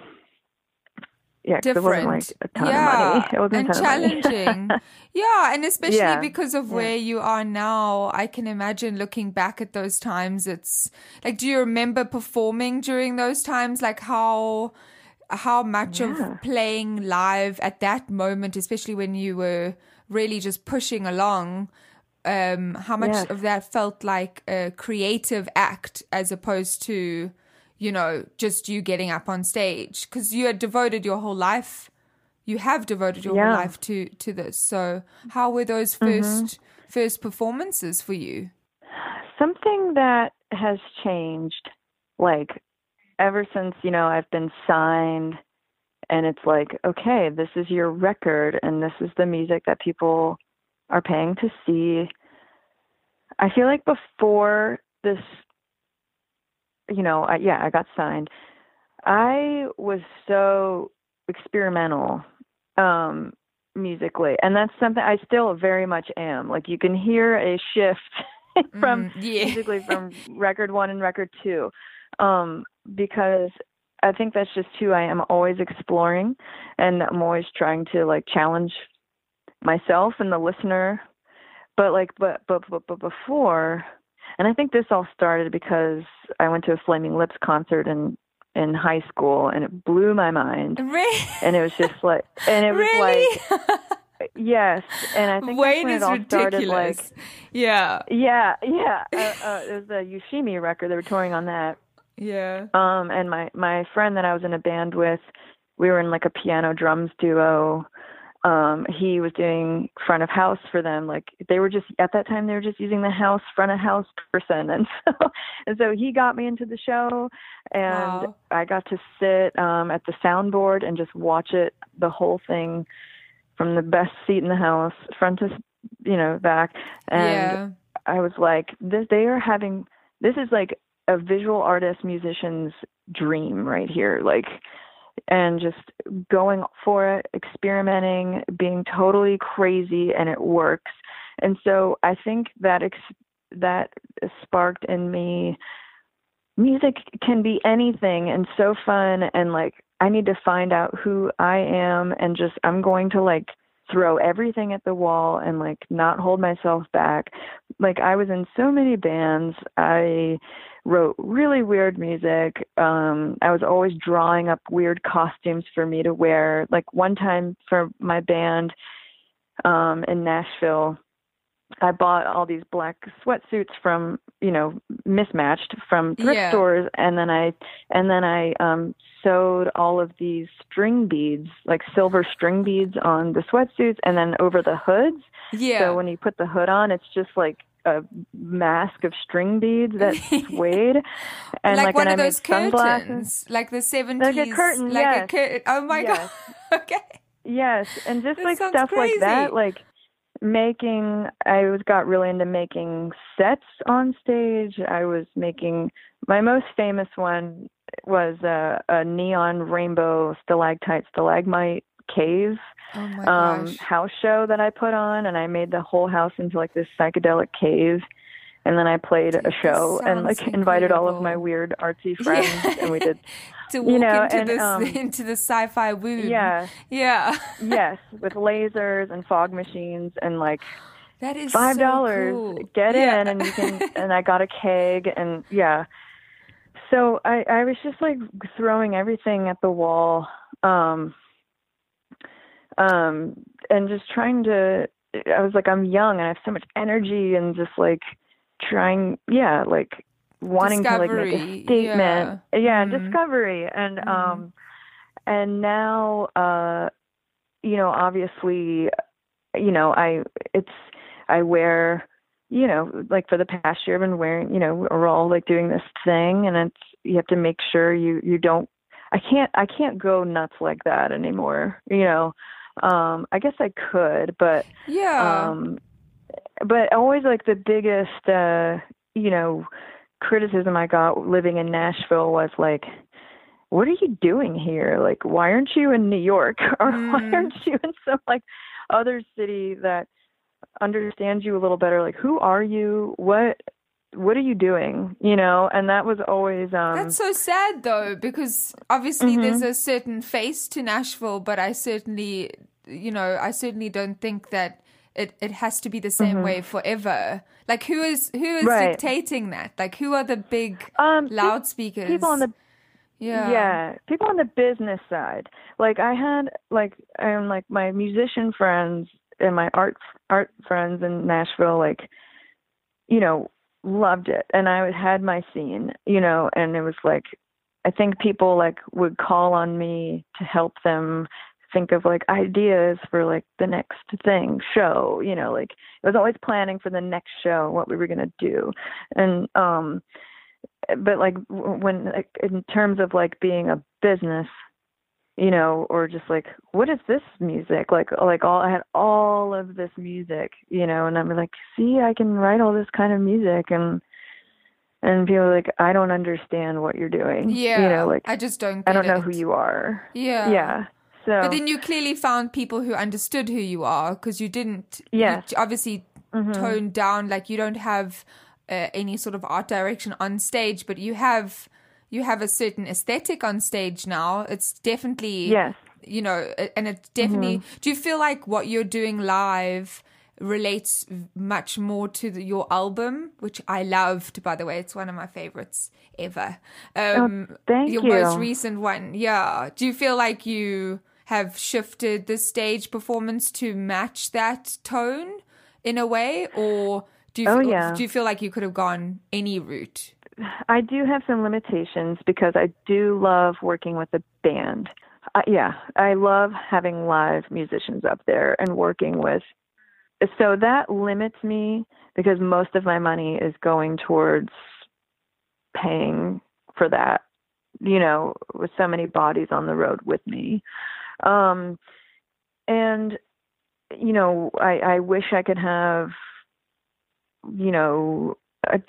yeah 'cause it wasn't like Different. a ton yeah. of money it wasn't and a ton of money. challenging. yeah, and especially Yeah. because of Yeah. where you are now, I can imagine looking back at those times. It's like, do you remember performing during those times? Like how how much of playing live at that moment, especially when you were really just pushing along, um, how much Yes. of that felt like a creative act as opposed to, you know, just you getting up on stage because you had devoted your whole life. You have devoted your Yeah. whole life to to this. So, how were those 1st first performances for you? something that has changed like ever since you know i've been signed and it's like okay this is your record and this is the music that people are paying to see. I feel like before this you know I, yeah i got signed. I was so experimental um musically and that's something i still very much am. Like you can hear a shift from Mm, yeah. basically from record one and record two um because i think that's just who i am always exploring and i'm always trying to like challenge myself and the listener but like but but but, but before and i think this all started because i went to a flaming lips concert in in high school and it blew my mind Really? and it was just like and it was really? like yes and i think Wayne that's when is it all started like ridiculous. yeah. yeah, yeah. Uh, uh, it was the Yoshimi record. They were touring on that. Yeah. Um, and my my friend that I was in a band with, we were in like a piano drums duo. Um, he was doing front of house for them. Like they were just at that time they were just using the house front of house person, and so and so he got me into the show, and Wow. I got to sit um at the soundboard and just watch it the whole thing from the best seat in the house, front to you know back, and yeah. I was like, this, they are having, this is like a visual artist musician's dream right here. Like, and just going for it, experimenting, being totally crazy, and it works. And so I think that ex- that sparked in me. Music can be anything and so fun, and like I need to find out who I am, and just I'm going to like throw everything at the wall and like not hold myself back. Like I was in so many bands. I wrote really weird music. Um I was always drawing up weird costumes for me to wear. Like one time for my band um in Nashville, I bought all these black sweatsuits from, you know, mismatched from thrift Yeah. stores and then I and then I um sewed all of these string beads, like silver string beads on the sweatsuits and then over the hoods. Yeah. So when you put the hood on, it's just like a mask of string beads that swayed. And like, like, one of those sunglasses. curtains, like the seventies, curtain, like a yes. curtain. Oh my Yes. god! okay. Yes, and just like stuff like that, like making. I was got really into making sets on stage. I was making my most famous one was a, a neon rainbow stalactite stalagmite cave Oh um house show that I put on and I made the whole house into like this psychedelic cave and then I played Dude, a show and like sounds invited all of my weird artsy friends and we did to walk know, into and, this um, into the sci-fi womb. yeah Yeah. yes with lasers and fog machines and like That is five so dollars cool. get Yeah. in and you can and i got a keg and yeah so i i was just like throwing everything at the wall um um and just trying to i was like i'm young and i have so much energy and just like trying yeah like wanting to like make a statement yeah, Mhm. discovery and Mhm. um and now uh you know obviously you know i it's i wear you know like for the past year i've been wearing you know we're all like doing this thing and it's you have to make sure you you don't i can't i can't go nuts like that anymore you know um i guess i could but Yeah. um but always like the biggest uh you know criticism i got living in nashville was like what are you doing here like why aren't you in new york or why Mm. aren't you in some like other city that understands you a little better like who are you what what are you doing you know and that was always um That's so sad though, because obviously Mhm. there's a certain face to Nashville, but I certainly, you know, I certainly don't think that it, it has to be the same way forever. Like who is who is Mm-hmm. Right. dictating that? Like who are the big um loudspeakers? people on the yeah yeah people on the business side like i had like um like my musician friends and my art art friends in nashville like you know loved it. And i had my scene you know and it was like i think people like would call on me to help them think of like ideas for like the next thing show you know like it was always planning for the next show what we were going to do. And um but like when like, in terms of like being a business you know or just like what is this music like like all i had all of this music you know and i'm like see i can write all this kind of music and and people are like i don't understand what you're doing yeah you know like I just don't i don't know who you are yeah yeah so But then you clearly found people who understood who you are because you didn't. you Yes. t- obviously Mhm. toned down. Like you don't have uh, any sort of art direction on stage, but you have you have a certain aesthetic on stage now. It's definitely yes you know, and it's definitely. Mm-hmm. Do you feel like what you're doing live? relates much more to the, your album which i loved by the way it's one of my favorites ever um Oh, thank your you. most recent one yeah do you feel like you have shifted the stage performance to match that tone in a way or do you Oh, feel, yeah. do you feel like you could have gone any route I do have some limitations because I do love working with a band. Uh, yeah, I love having live musicians up there and working with. So that limits me because most of my money is going towards paying for that, you know, with so many bodies on the road with me. Um, and, you know, I, I wish I could have, you know, a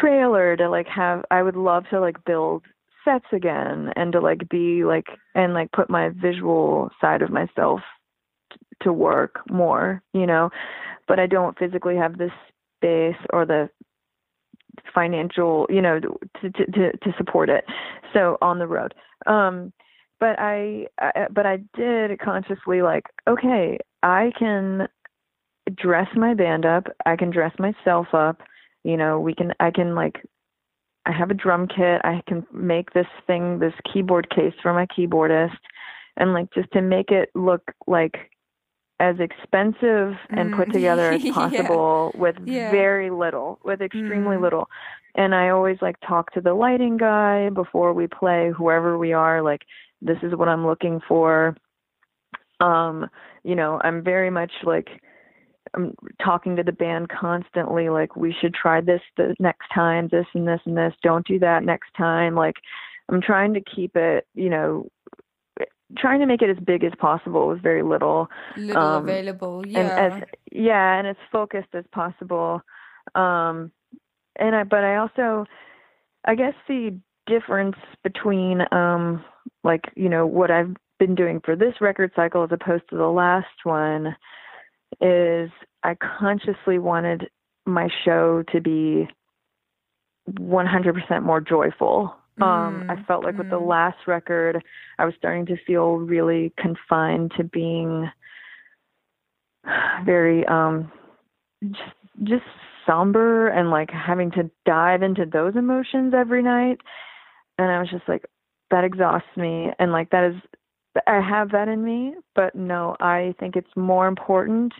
trailer to like have I would love to like build sets again and to like be like and like put my visual side of myself t- to work more, you know. But I don't physically have the space or the financial, you know, to to to, to support it. So on the road. Um but I, I but I did consciously like okay, I can dress my band up, I can dress myself up you know we can i can like i have a drum kit i can make this thing this keyboard case for my keyboardist and like just to make it look like as expensive and put Mm. together as Yeah. possible with Yeah. very little with extremely Mm. little and i always like talk to the lighting guy before we play whoever we are like this is what i'm looking for um you know i'm very much like I'm talking to the band constantly, like we should try this the next time, this and this and this. Don't do that next time. Like I'm trying to keep it, you know, trying to make it as big as possible with very little. little Um, available yeah And as yeah, and as focused as possible. Um and I but I also I guess the difference between um like you know what I've been doing for this record cycle as opposed to the last one is I consciously wanted my show to be 100% more joyful. Um, I felt like with the last record, I was starting to feel really confined to being very um, just just somber and like having to dive into those emotions every night. And I was just like, that exhausts me, and like that is, I have that in me, but no, I think it's more important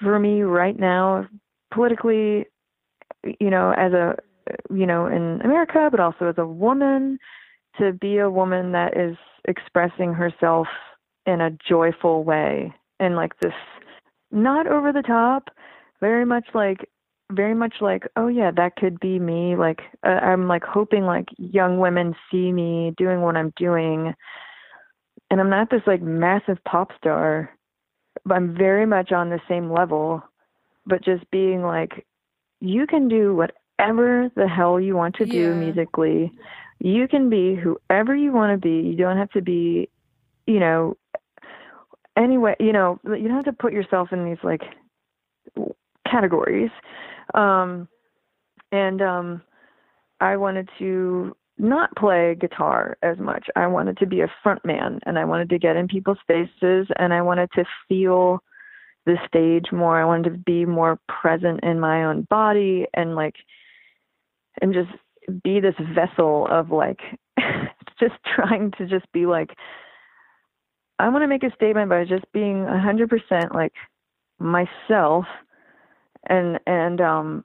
for me right now, politically, you know, as a you know, in America, but also as a woman, to be a woman that is expressing herself in a joyful way and like this not over the top, very much like very much like oh yeah that could be me like uh, i'm like hoping like young women see me doing what i'm doing and i'm not this like massive pop star. But i'm very much on the same level but just being like you can do whatever the hell you want to do Yeah. musically. You can be whoever you want to be. You don't have to be you know anyway you know you don't have to put yourself in these like categories. Um and um i wanted to not play guitar as much. I wanted to be a front man and i wanted to get in people's faces and i wanted to feel the stage more. I wanted to be more present in my own body and like and just be this vessel of like just trying to just be like I want to make a statement by just being a hundred percent like myself and and um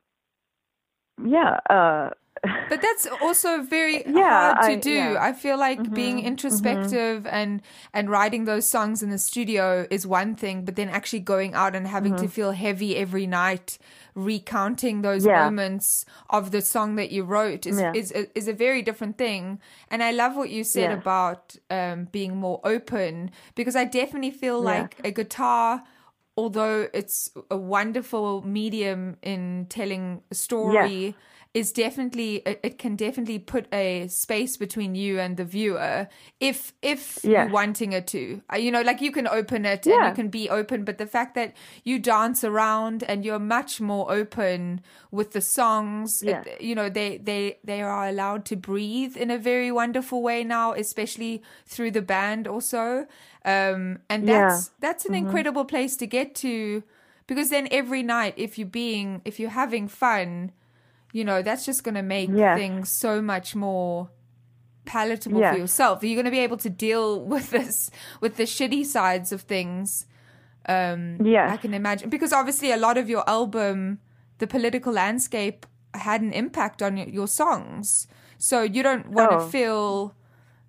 yeah uh But that's also very Yeah, hard to I- do. yeah. I feel like being Mhm, introspective and and writing those songs in the studio is one thing, but then actually going out and having to feel heavy every night, recounting those Mm-hmm. Yeah. moments of the song that you wrote is Yeah. is is a very different thing. And I love what you said Yeah. about um, being more open because I definitely feel like a guitar. Although it's a wonderful medium in telling a story, is definitely it, it can definitely put a space between you and the viewer if if Yes. you're wanting it to Uh, you know like you can open it and you can be open but the fact that you dance around and you're much more open with the songs Yeah. it- you know they they they are allowed to breathe in a very wonderful way now especially through the band also um and Yeah. that's that's an incredible place to get to because then every night if you're being if you're having fun you know that's just going to make things so much more palatable for yourself you're going to be able to deal with this with the shitty sides of things um Yes. i can imagine because obviously a lot of your album the political landscape had an impact on your, your songs so you don't want to Oh. feel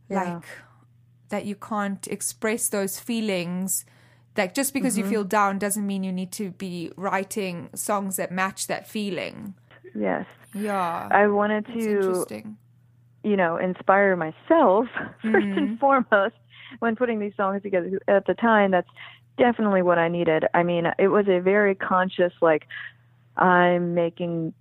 Yeah. like that you can't express those feelings like just because Mm-hmm. you feel down doesn't mean you need to be writing songs that match that feeling yes yeah I wanted to interesting you know, inspire myself 1st Mm-hmm. and foremost when putting these songs together. At the time, that's definitely what I needed. I mean, it was a very conscious, like, I'm making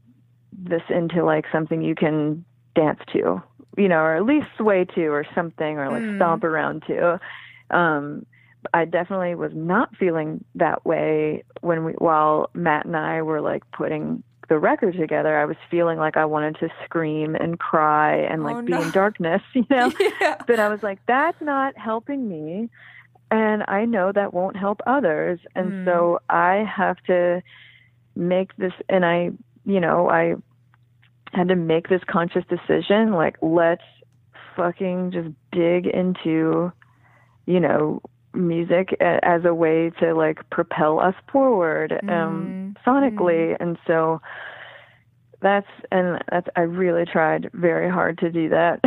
this into like something you can dance to, you know, or at least sway to or something, or like Mm. stomp around to. Um, I definitely was not feeling that way when we, while Matt and I were like putting the record together. I was feeling like I wanted to scream and cry and like Oh, be no. in darkness, you know. yeah But I was like, that's not helping me, and I know that won't help others, and Mm. so I have to make this. And I, you know, I had to make this conscious decision. Like, let's fucking just dig into, you know, music as a way to like propel us forward um sonically and so that's and that's I really tried very hard to do that.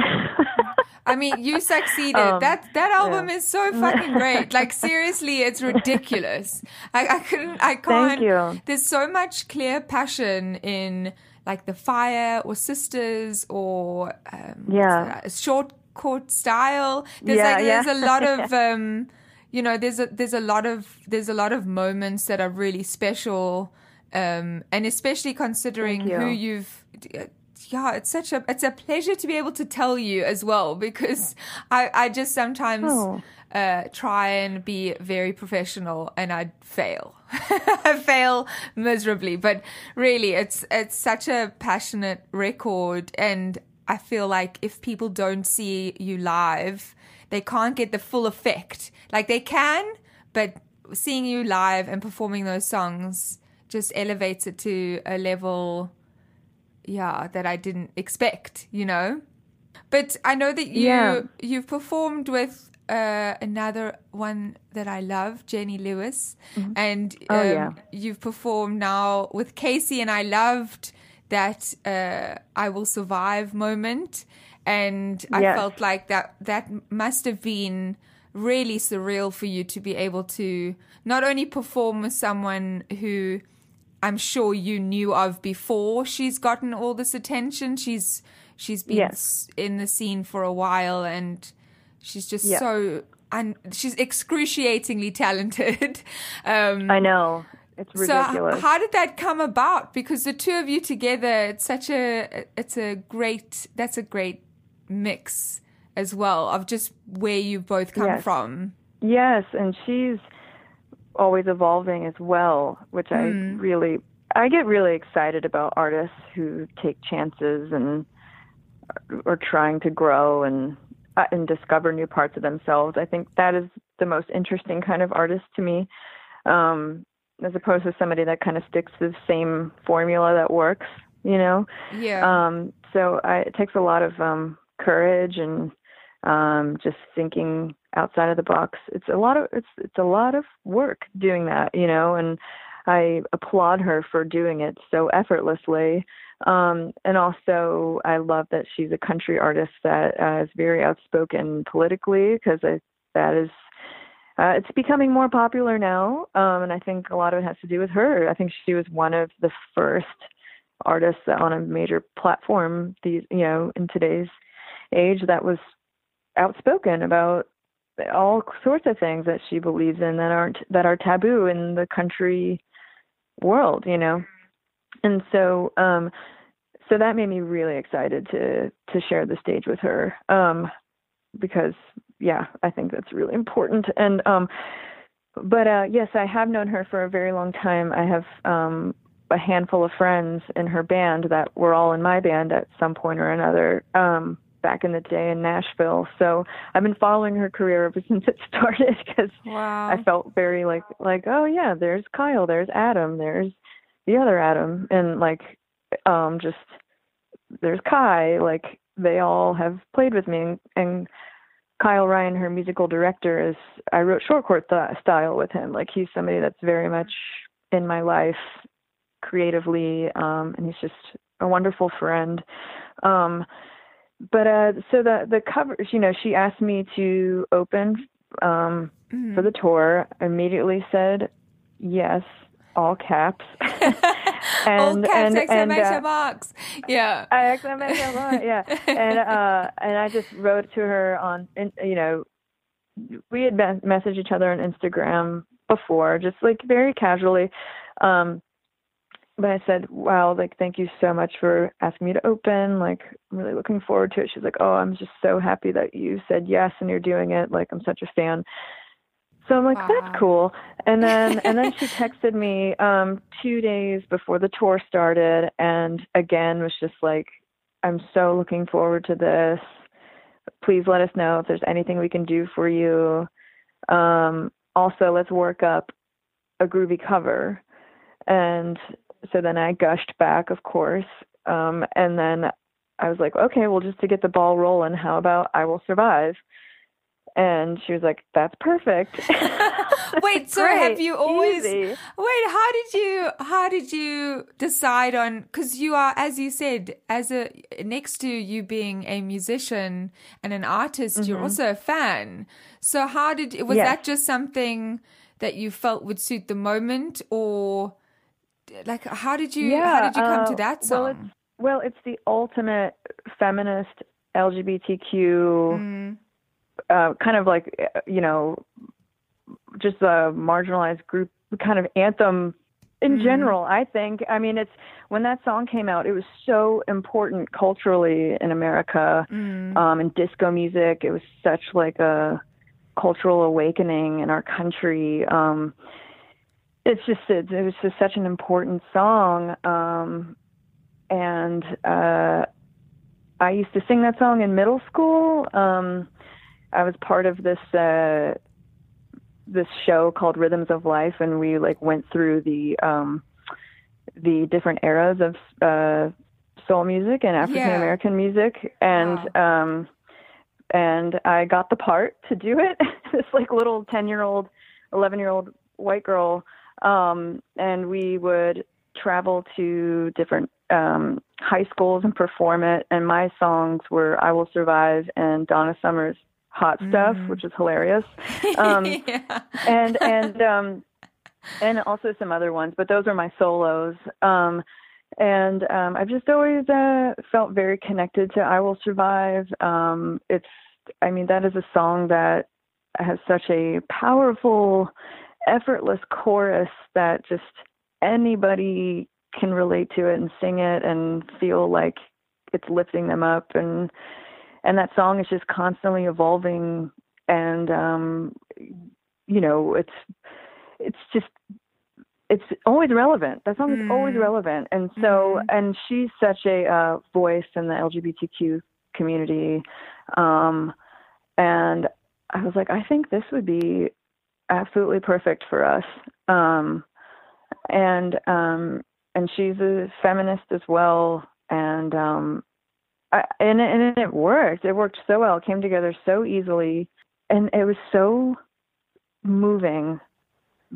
I mean, you succeeded. Um, that that album yeah. is so fucking great. Like seriously, it's ridiculous. I, I couldn't. I can't. Thank you. There's so much clear passion in like the fire or sisters or um, Yeah. short court style. There's Yeah, like yeah. there's a lot of um, you know there's a there's a lot of there's a lot of moments that are really special. Um, and especially considering you. who you've yeah, it's such a it's a pleasure to be able to tell you as well because I I just sometimes Oh. uh, try and be very professional and I fail. I fail miserably, but really it's it's such a passionate record and I feel like if people don't see you live, they can't get the full effect. Like they can, but seeing you live and performing those songs just elevates it to a level yeah that I didn't expect, you know. But I know that you Yeah. you've performed with uh, another one that I love, Jenny Lewis, and Oh, um, yeah. you've performed now with Kacey, and I loved that uh, "I Will Survive" moment, and I Yes. felt like that that must have been really surreal for you to be able to not only perform with someone who I'm sure you knew of before she's gotten all this attention. She's she's been Yes. in the scene for a while and she's just Yeah. so and she's excruciatingly talented. Um I know. It's ridiculous. so how did that come about? Because the two of you together, it's such a it's a great that's a great mix as well of just where you both come Yes. from. Yes, and she's always evolving as well, which I really I get really excited about artists who take chances and are trying to grow and uh, and discover new parts of themselves. I think that is the most interesting kind of artist to me. Um as opposed to somebody that kind of sticks to the same formula that works, you know. Yeah. Um, so I, it takes a lot of um, courage and um, just thinking outside of the box. It's a lot of it's it's a lot of work doing that, you know, and I applaud her for doing it so effortlessly. Um, and also, I love that she's a country artist that uh, is very outspoken politically because that is uh, it's becoming more popular now, um, and I think a lot of it has to do with her. I think she was one of the first artists on a major platform these you know in today's age that was outspoken about all sorts of things that she believes in that aren't that are taboo in the country world you know? And so um so that made me really excited to to share the stage with her um because yeah i think that's really important. And um but uh yes i have known her for a very long time. I have um a handful of friends in her band that were all in my band at some point or another. Um back in the day in Nashville. So I've been following her career ever since it started because wow. I felt very like like oh yeah, there's Kyle, there's Adam, there's the other Adam, and like um just there's Kai. Like they all have played with me, and, and Kyle Ryan, her musical director, is I wrote short court th- style with him. Like he's somebody that's very much in my life creatively, um, and he's just a wonderful friend. Um, but uh, so the the covers, you know, she asked me to open um, for the tour. I immediately said yes, all caps. All and caps, and, and exclamation uh, marks. Yeah. I exclamation mark, yeah. And uh and I just wrote to her on you know we had messaged each other on Instagram before, just like very casually. Um but I said, Wow, like thank you so much for asking me to open. Like I'm really looking forward to it. She's like, Oh, I'm just so happy that you said yes and you're doing it. Like I'm such a fan. So I'm like, Wow. that's cool. And then and then she texted me um two days before the tour started and again was just like, I'm so looking forward to this. Please let us know if there's anything we can do for you. Um also let's work up a groovy cover. And so then I gushed back, of course. Um and then I was like, okay, well, just to get the ball rolling, how about I Will Survive? And she was like, that's perfect. Wait, so Great, have you always easy. Wait, how did you how did you decide on cuz you are as you said as a next to you being a musician and an artist you're also a fan. So how did was Mm-hmm. Yes. that just something that you felt would suit the moment or like how did you how did you come uh, to that Well, it's, song? well, it's the ultimate feminist LGBTQ Mm, uh, kind of like uh, you know just a marginalized group kind of anthem in general, I think. I mean, it's when that song came out, it was so important culturally in America, um, in disco music. It was such like a cultural awakening in our country. Um, it's just it, it was just such an important song, um, and uh, I used to sing that song in middle school. Um, I was part of this uh, this show called Rhythms of Life, and we like went through the um, the different eras of uh, soul music and African American music, and um, and I got the part to do it. this like little ten year old, eleven year old white girl, um, and we would travel to different um, high schools and perform it. And my songs were "I Will Survive" and Donna Summer's "Hot Stuff," which is hilarious. Um, yeah. and and um and also some other ones but those are my solos um and um i've just always uh felt very connected to i will survive um it's i mean that is a song that has such a powerful effortless chorus that just anybody can relate to it and sing it and feel like it's lifting them up. And and that song is just constantly evolving and um you know it's it's just it's always relevant. That song is always relevant. And so and she's such a uh voice in the lgbtq community. Um and i was like i think this would be absolutely perfect for us. Um and um and she's a feminist as well. And um I, and and it worked. It worked so well. It came together so easily. And it was so moving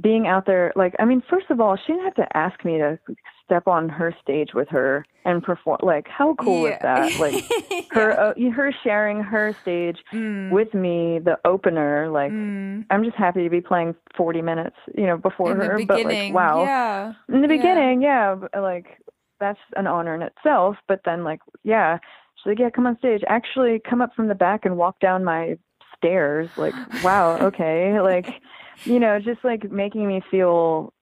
being out there like i mean first of all she didn't have to ask me to step on her stage with her and perform like how cool is that? Like her uh, her sharing her stage Mm. with me the opener like i'm just happy to be playing 40 minutes you know before in her but like wow. Yeah. in the beginning yeah b- like that's an honor in itself but then like yeah. She's like yeah come on stage. Actually come up from the back and walk down my stairs like wow okay like you know just like making me feel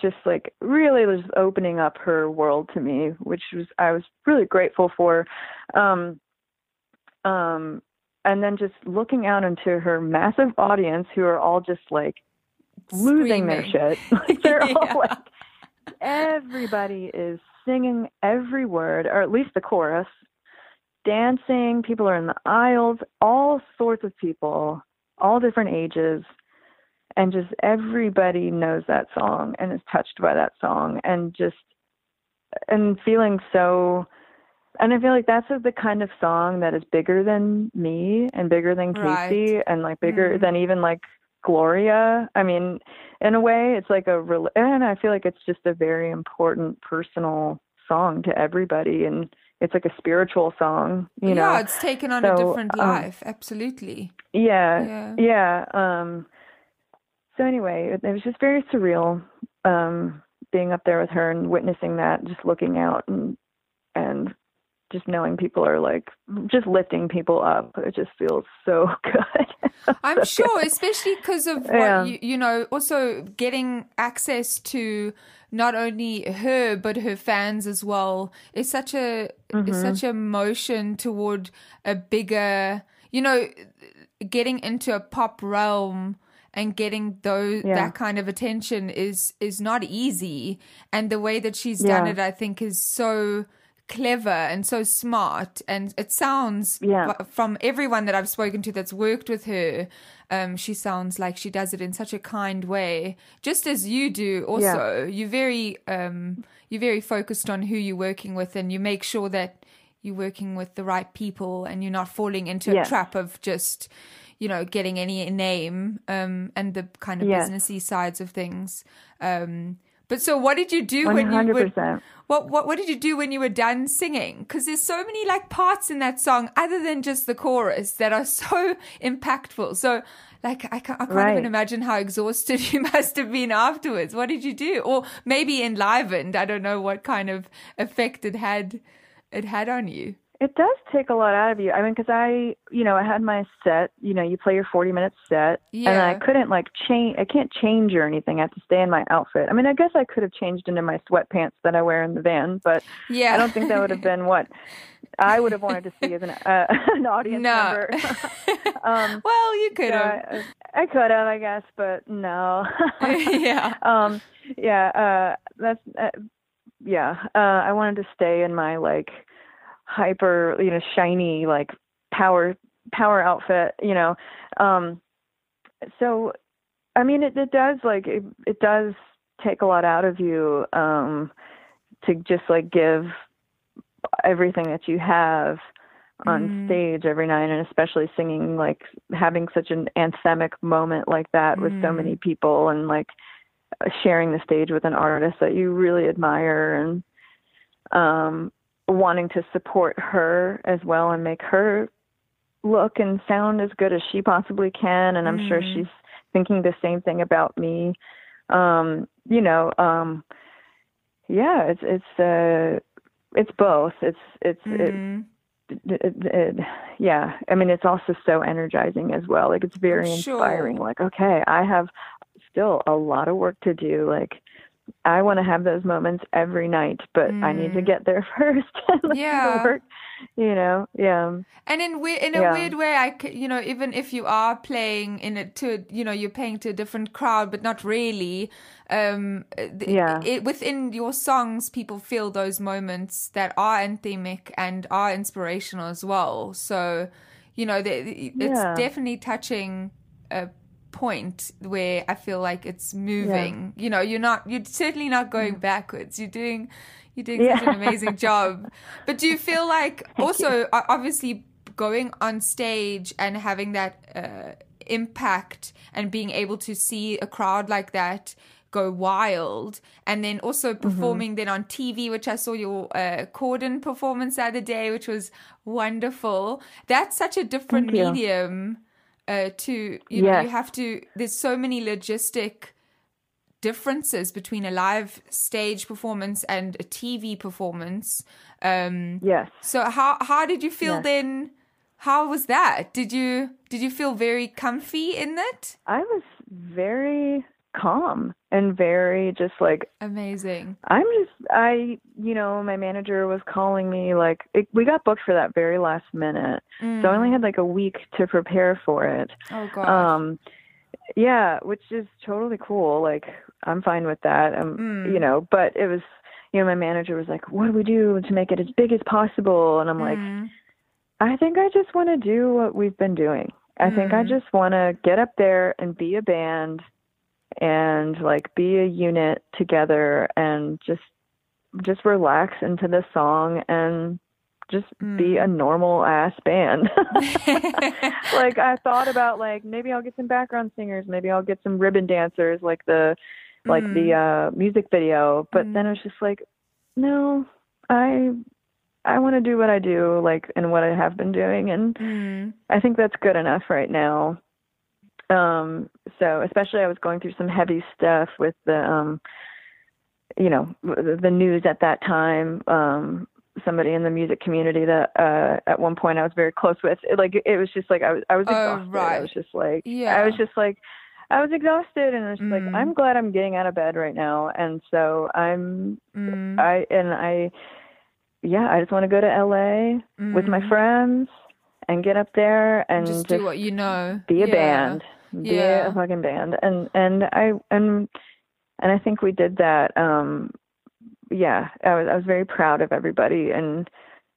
just like really just opening up her world to me which was i was really grateful for um um and then just looking out into her massive audience who are all just like losing their shit like they're Yeah. all like everybody is singing every word, or at least the chorus, dancing. People are in the aisles, all sorts of people, all different ages. And just everybody knows that song and is touched by that song and just, and feeling so, and I feel like that's the kind of song that is bigger than me and bigger than Right. Kacey and like bigger Mhm. than even like Gloria. I mean, in a way, it's like a, rel- and I feel like it's just a very important personal song to everybody, and it's like a spiritual song, you know. yeah, it's taken on a different um, life. Absolutely. Yeah, Yeah. yeah. Um, so anyway, it, it was just very surreal um, being up there with her and witnessing that, just looking out and and just knowing people are like just lifting people up. It just feels so good. I'm So sure, good. especially because of what Yeah. you, you know, also getting access to not only her but her fans as well is such a Mm-hmm. is such a motion toward a bigger, you know, getting into a pop realm and getting those Yeah. that kind of attention is is not easy. And the way that she's done it i think is so clever and so smart. And it sounds Yeah. from everyone that i've spoken to that's worked with her um, she sounds like she does it in such a kind way just as you do also. You're very um, you're very focused on who you're working with and you make sure that you're working with the right people and you're not falling into a trap of just you know getting any name um, and the kind of businessy sides of things um, but so what did you do when you 100%. what what what did you do when you were done singing? Because there's so many like parts in that song other than just the chorus that are so impactful. So like I can't, I can't Right. even imagine how exhausted you must have been afterwards. What did you do? Or maybe enlivened. I don't know what kind of effect it had it had on you. It does take a lot out of you. I mean, because I, you know, I had my set. You know, you play your forty-minute set, and I couldn't like change. I can't change or anything. I have to stay in my outfit. I mean, I guess I could have changed into my sweatpants that I wear in the van, but Yeah. I don't think that would have been what I would have wanted to see as an uh, an audience no. member. um, well, you could have. I, I could have, I guess, but no. yeah. um yeah uh that's uh, yeah uh i wanted to stay in my like hyper you know shiny like power power outfit you know um so i mean it, it does like it, it does take a lot out of you um to just like give everything that you have on Mhm. stage every night and especially singing like having such an anthemic moment like that with so many people and like sharing the stage with an artist that you really admire and um wanting to support her as well and make her look and sound as good as she possibly can and I'm sure Mhm. she's thinking the same thing about me um you know um yeah it's it's uh it's both it's it's it, Mhm. it, it, it, yeah i mean it's also so energizing as well like it's very Sure. inspiring like okay i have still a lot of work to do like i want to have those moments every night but i need to Mm. get there first and Yeah. work, you know yeah And in we- in a Yeah. weird way, I c- you know even if you are playing in it to you know you're playing to a different crowd, but not really. Um, th- Yeah. It, within your songs, people feel those moments that are anthemic and are inspirational as well. So, you know, it's Yeah. definitely touching point where I feel like it's moving. You know, you're not you're certainly not going backwards. You're doing you're doing such an amazing job. But do you feel like also o- obviously going on stage and having that uh, impact and being able to see a crowd like that go wild and then also Mm-hmm. performing then on TV which I saw your uh, Corden performance the other day which was wonderful that's such a different you. medium uh, to you know you have to there's so many logistic differences between a live stage performance and a TV performance. Um, yes so how how did you feel Yes. then? How was that? Did you did you feel very comfy in it? i was very calm and very just like Amazing. I'm just I you know my manager was calling me like it, we got booked for that very last minute so I only had like a week to prepare for it Oh god. um yeah which is totally cool like I'm fine with that um Mm. you know but it was you know my manager was like what do we do to make it as big as possible and I'm like Mm. I think I just want to do what we've been doing. I think I Mm. just want to get up there and be a band and like be a unit together and just just relax into the song and just be a normal ass band. like I thought about like maybe I'll get some background singers, maybe I'll get some ribbon dancers like the like the uh music video, but then it's just like no, I I want to do what I do like and what I have been doing and Mm. I think that's good enough right now. Um, so especially I was going through some heavy stuff with the, um, you know, the, news at that time. Um, somebody in the music community that uh, at one point I was very close with. It, like it was just like I was I was Oh, exhausted. I was just like Yeah. I was just like I was exhausted and I was just Mm. like I'm glad I'm getting out of bed right now. And so I'm Mm. I and I yeah, I just want to go to LA with my Mm. friends and get up there and just do what you know. be a Yeah. band be Yeah. a fucking band and and i and and i think we did that um yeah i was i was very proud of everybody and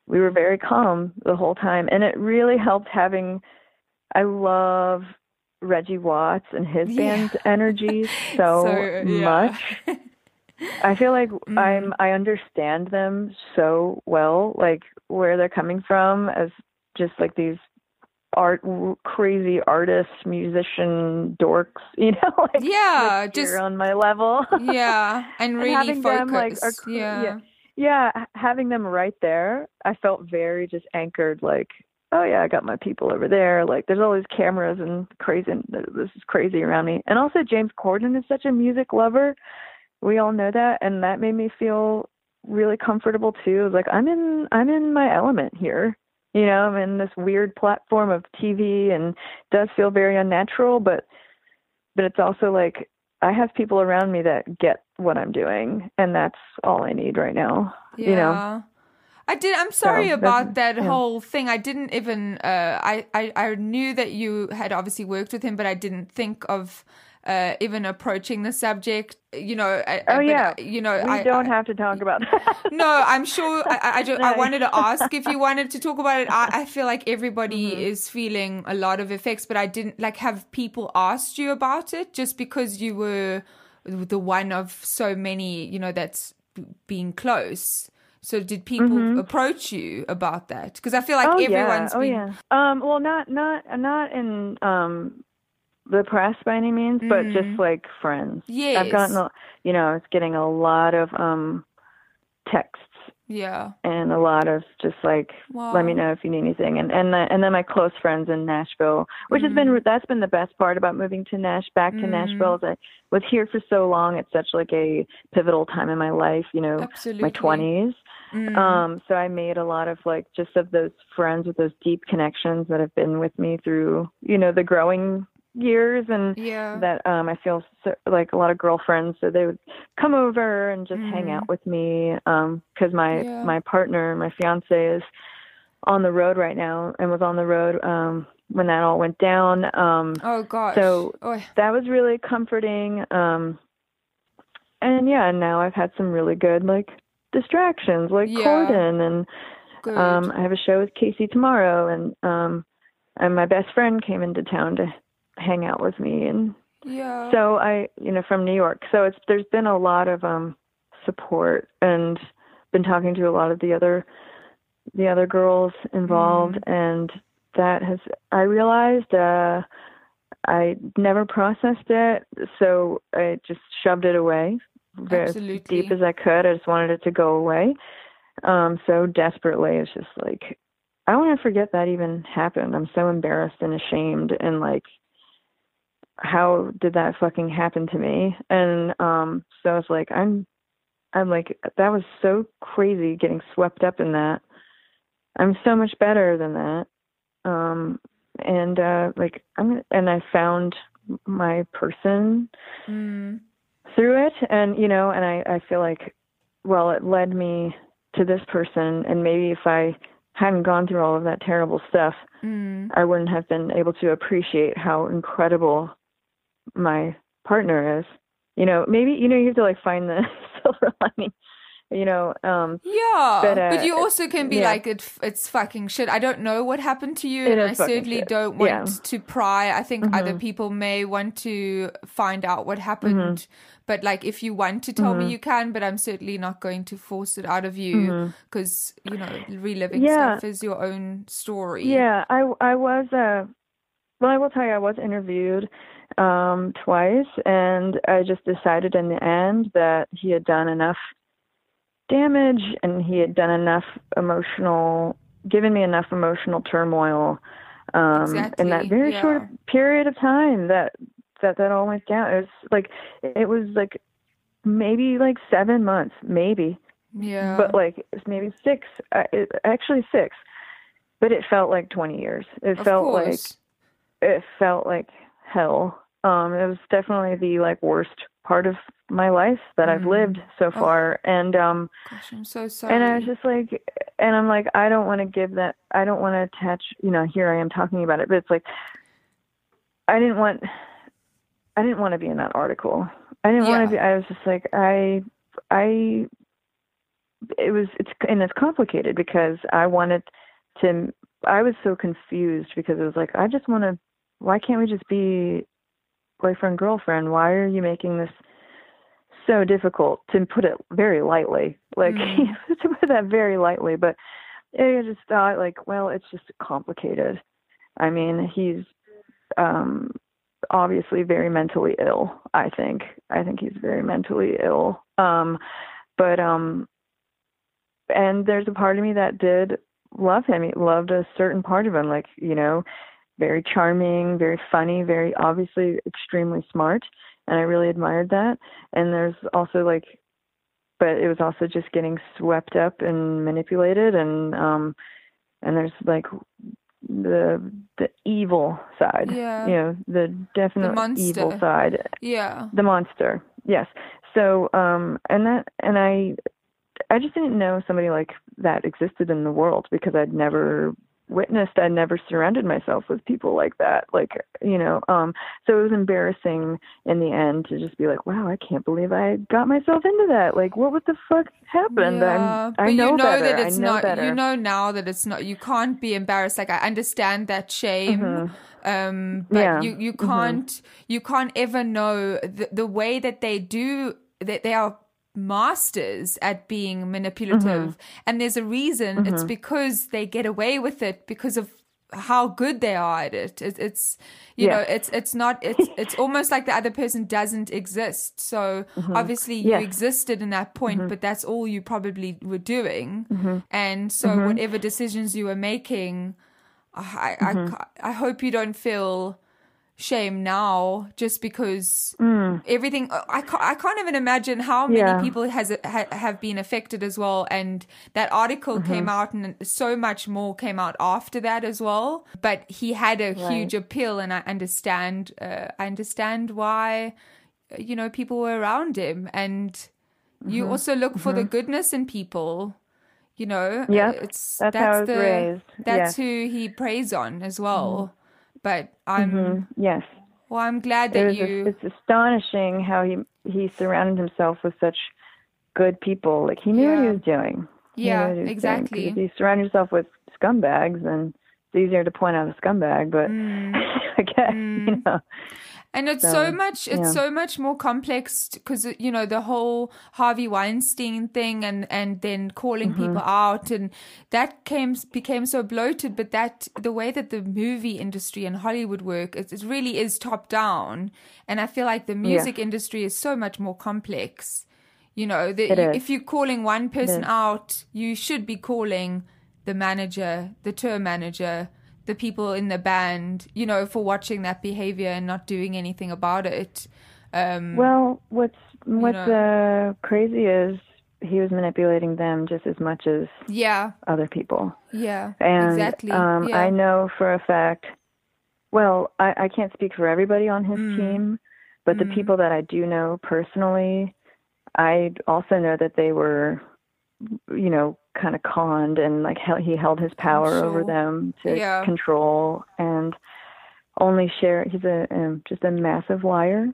we were very calm the whole time and it really helped having i love reggie watts and his Yeah. band's energy so, So, yeah. much I feel like Mm. I'm I understand them so well, like where they're coming from as just like these art crazy artists, musician dorks, you know, like Yeah, like, just on my level. yeah, and And really having focus. them, like, are yeah. yeah. yeah, having them right there, I felt very just anchored like Oh yeah, I got my people over there. Like, there's all these cameras and crazy. And this is crazy around me. And also, James Corden is such a music lover. We all know that, and that made me feel really comfortable too. It was like I'm in I'm in my element here. You know, I'm in this weird platform of TV and it does feel very unnatural, but but it's also like I have people around me that get what I'm doing and that's all I need right now. Yeah. You know. I did. I'm sorry So, about that that's- yeah. whole thing. I didn't even. Uh, I, I I knew that you had obviously worked with him, but I didn't think of uh, even approaching the subject. You know. I, Oh but, yeah. You know. we I, don't I, have to talk about that. no, I'm sure. I, I, I, ju- I wanted to ask if you wanted to talk about it. I, I feel like everybody Mm-hmm. is feeling a lot of effects, but I didn't like have people asked you about it just because you were the one of so many, you know, that's being close. So did people approach you about that? Because I feel like Mm-hmm. oh everyone's yeah. Oh been. yeah. Um well not not not in um the press by any means, but Mm. just like friends. Yeah, I've gotten a you know, it's getting a lot of um texts Yeah. and a lot of just like let me know if you need anything and and the, and then my close friends in Nashville which has been that's been the best part about moving to Nash back to Nashville is I was here for so long it's such like a pivotal time in my life you know Absolutely. my 20s Mm. um so I made a lot of like just of those friends with those deep connections that have been with me through you know the growing years and Yeah. that um I feel so, like a lot of girlfriends so they would come over and just hang out with me um cuz my Mm-hmm. Yeah. my partner my fiance is on the road right now and was on the road um when that all went down um oh gosh. so- oh, that was really comforting um and yeah and now I've had some really good like distractions like Yeah. Corden and good. um I have a show with Kacey tomorrow and um and my best friend came into town to hang out with me and yeah. so I, you know, from New York. So it's there's been a lot of um support and been talking to a lot of the other the other girls involved and that has I realized uh I never processed it, so I just shoved it away very as Absolutely. deep as I could. I just wanted it to go away. Um so desperately it's just like I want to forget that even happened. I'm so embarrassed and ashamed and like how did that fucking happen to me? And um so I was like, I'm I'm like that was so crazy getting swept up in that. I'm so much better than that. Um and uh like I'm and I found my person Mm. through it and you know and I I feel like well it led me to this person and maybe if I hadn't gone through all of that terrible stuff Mm. I wouldn't have been able to appreciate how incredible my partner is. You know, maybe you know you have to like find the silver lining. You know, um, Yeah, but, But, uh, you also can be yeah. like, it, it's fucking shit. I don't know what happened to you, It and I certainly shit. don't want Yeah. Mm-hmm. to pry. I think other people may want to find out what happened, Mm-hmm. but like, if you want to tell me, you can. But I'm certainly not going to force it out of you because you know, reliving Mm-hmm. Yeah. stuff is your own story. yeah, I I was uh, well, I will tell you, I was interviewed um twice, and I just decided in the end that he had done enough damage, and he had done enough emotional, given me enough emotional turmoil. Um, in that very yeah. short period of time that that that all went down. It was like it was like maybe like seven months, maybe, yeah, but like maybe six. Uh, it, actually six, but it felt like twenty years. It of felt like it felt like hell. Um, it was definitely the like worst part of my life that I've lived so far, and um, Gosh, I'm so sorry. and I was just like, and I'm like, I don't want to give that. I don't want to attach. You know, here I am talking about it, but it's like, I didn't want. I didn't want to be in that article. I didn't want to be. I was just like, I, I. It was it's and it's complicated because I wanted to. I was so confused because it was like I just want to. Why can't we just be boyfriend girlfriend? Why are you making this so difficult to put it very lightly? Like to put that very lightly, but I just thought like, well, it's just complicated. I mean, he's um obviously very mentally ill, I think. I think he's very mentally ill. Um but um and there's a part of me that did love him. He loved a certain part of him, like, you know, very charming, very funny, very obviously extremely smart. And I really admired that. And there's also like but it was also just getting swept up and manipulated and um and there's like the the evil side Yeah. you know the definite evil monster. side Yeah. the monster yes so um and that and i i just didn't know somebody like that existed in the world because i'd never witnessed i'd never surrounded myself with people like that like you know um so it was embarrassing in the end to just be like wow i can't believe i got myself into that like what would the fuck happened Yeah, i know, you know better that it's know not. better You know now that it's not. You can't be embarrassed. Like I understand that shame, um, but Mm-hmm. Yeah. you you can't you can't ever know the the way that they do that they are masters at being manipulative. Mm-hmm. And there's a reason. It's mm-hmm. because they get away with it because of how good they are at it, it it's you Yeah. know it's it's not it's it's almost like the other person doesn't exist. So mm-hmm. obviously you Yes. existed in that point but that's all you probably were doing. And so whatever decisions you were making I, I, I, I hope you don't feel shame now just because everything uh, I can't, I can't even imagine how many Yeah. people has ha, have been affected as well. And that article came out and so much more came out after that as well. But he had a huge appeal and I understand uh, I understand why uh, you know people were around him. And you also look for the goodness in people you know? Yeah it's that's was the raised, that's who he preys on as well but i'm yes well i'm glad that was you it's astonishing how he he surrounded himself with such good people like he knew what he was doing He Yeah, was doing. exactly. if you surround yourself with scumbags then it's easier to point out a scumbag but Mm. i guess you know and it's so, So, much it's yeah. so much more complex because you know the whole harvey weinstein thing and and then calling Mm-hmm. people out and that came became so bloated but that the way that the movie industry and hollywood work it, it really is top down. And i feel like the music industry is so much more complex. You know the, you- if you're calling one person out you should be calling the manager the tour manager the people in the band you know for watching that behavior and not doing anything about it um well what's what's know. uh crazy is he was manipulating them just as much as yeah other people yeah And exactly um, yeah. I know for a fact. Well, I, I can't speak for everybody on his Mm. team, but the people that I do know personally, I also know that they were, you know, kind of conned and like he held his power over them to Yeah. control and only share. He's a um, just a massive liar.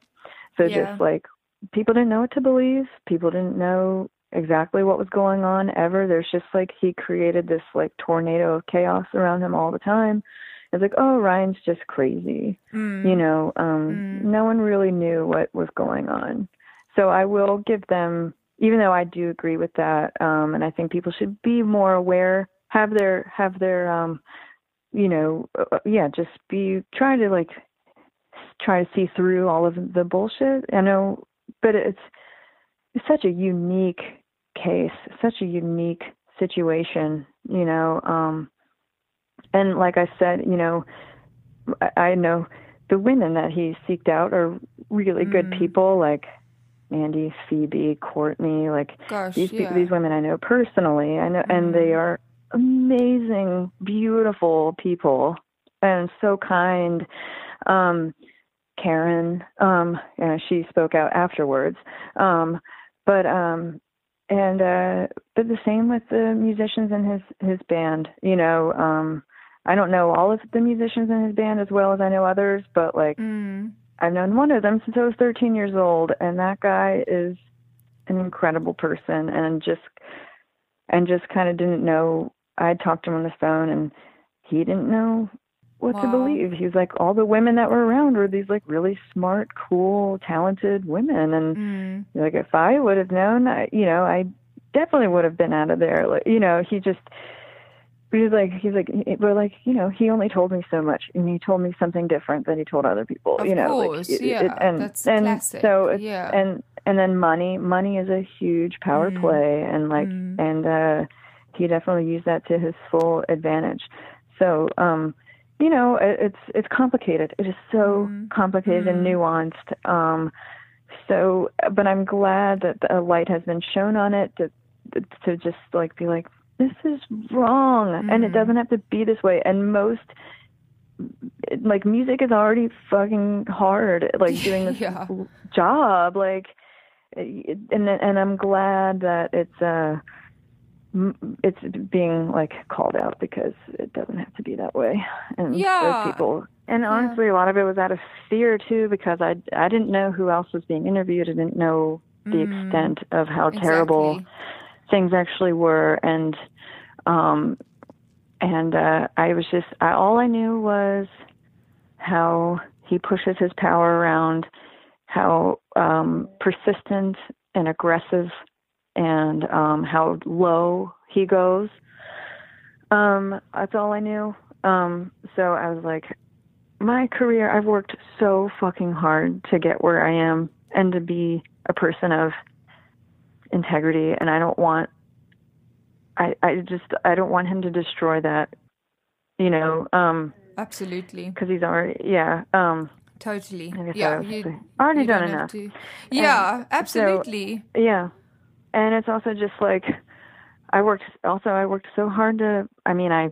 So Yeah. just like people didn't know what to believe. People didn't know exactly what was going on ever. There's just like he created this like tornado of chaos around him all the time. It's like, oh, Ryan's just crazy. Mm. You know, um, no one really knew what was going on. So I will give them, even though I do agree with that, um, and I think people should be more aware, have their, have their, um, you know, uh, yeah, just be try to like try to see through all of the bullshit. I know, but it's it's such a unique case, such a unique situation, you know. Um, and like I said, you know, I, I know the women that he seeked out are really good people, like Mandy, Phoebe, Courtney, like Gosh, these yeah. these women I know personally. I know, and they are amazing, beautiful people, and so kind. Um, Karen, um, and she spoke out afterwards. Um, but um, and uh, but the same with the musicians in his his band. You know, um, I don't know all of the musicians in his band as well as I know others, but like Mm. I've known one of them since I was 13 years old, and that guy is an incredible person, and just and just kind of didn't know. I talked to him on the phone, and he didn't know what to believe. He was like, all the women that were around were these like really smart, cool, talented women, and Mm. like if I would have known, I, you know, I definitely would have been out of there. Like, you know, he just. He was like, he's like, we're like, you know, he only told me so much, and he told me something different than he told other people. Of you know, like, course, it- it- yeah, and that's and classic, so it's, yeah. and and then money, money is a huge power Mm. play, and like, Mm. and uh, he definitely used that to his full advantage. So, um, you know, it, it's it's complicated. It is so Mm. complicated and nuanced. Um, so, but I'm glad that the light has been shown on it to to just like be like, this is wrong, mm-hmm. and it mm-hmm. doesn't have to be this way. And most like music is already fucking hard like doing this yeah. job like and and I'm glad that it's uh it's being like called out because it doesn't have to be that way and yeah. those people and honestly yeah. a lot of it was out of fear too because I I didn't know who else was being interviewed I didn't know the mm. extent of how exactly. terrible things actually were and um and uh, I was just I, all I knew was how he pushes his power around, how um, persistent and aggressive, and um, how low he goes. Um, that's all I knew. Um, so I was like, my career, I've worked so fucking hard to get where I am and to be a person of integrity, and I don't want I, I just I don't want him to destroy that, you know. Um, Absolutely. Because he's already yeah. Um, totally. Yeah, you, already you done enough. To, yeah, and absolutely. So, yeah, and it's also just like I worked. Also, I worked so hard to. I mean, I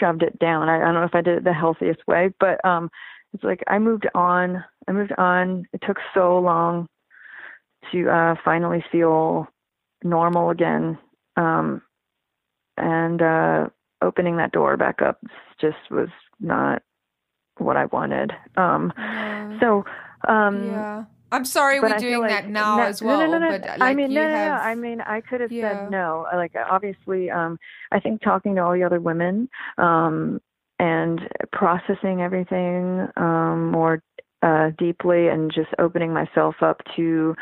shoved it down. I, I don't know if I did it the healthiest way, but um, it's like I moved on. I moved on. It took so long to uh, finally feel normal again. Um, and uh, opening that door back up just was not what I wanted. Um, yeah. So, um, yeah. I'm sorry we're doing like, that now no, as well. No, no, no, but, like, I mean, no, no, have... no. I mean, I could have yeah. said no. Like, obviously, um, I think talking to all the other women um, and processing everything um, more uh, deeply and just opening myself up to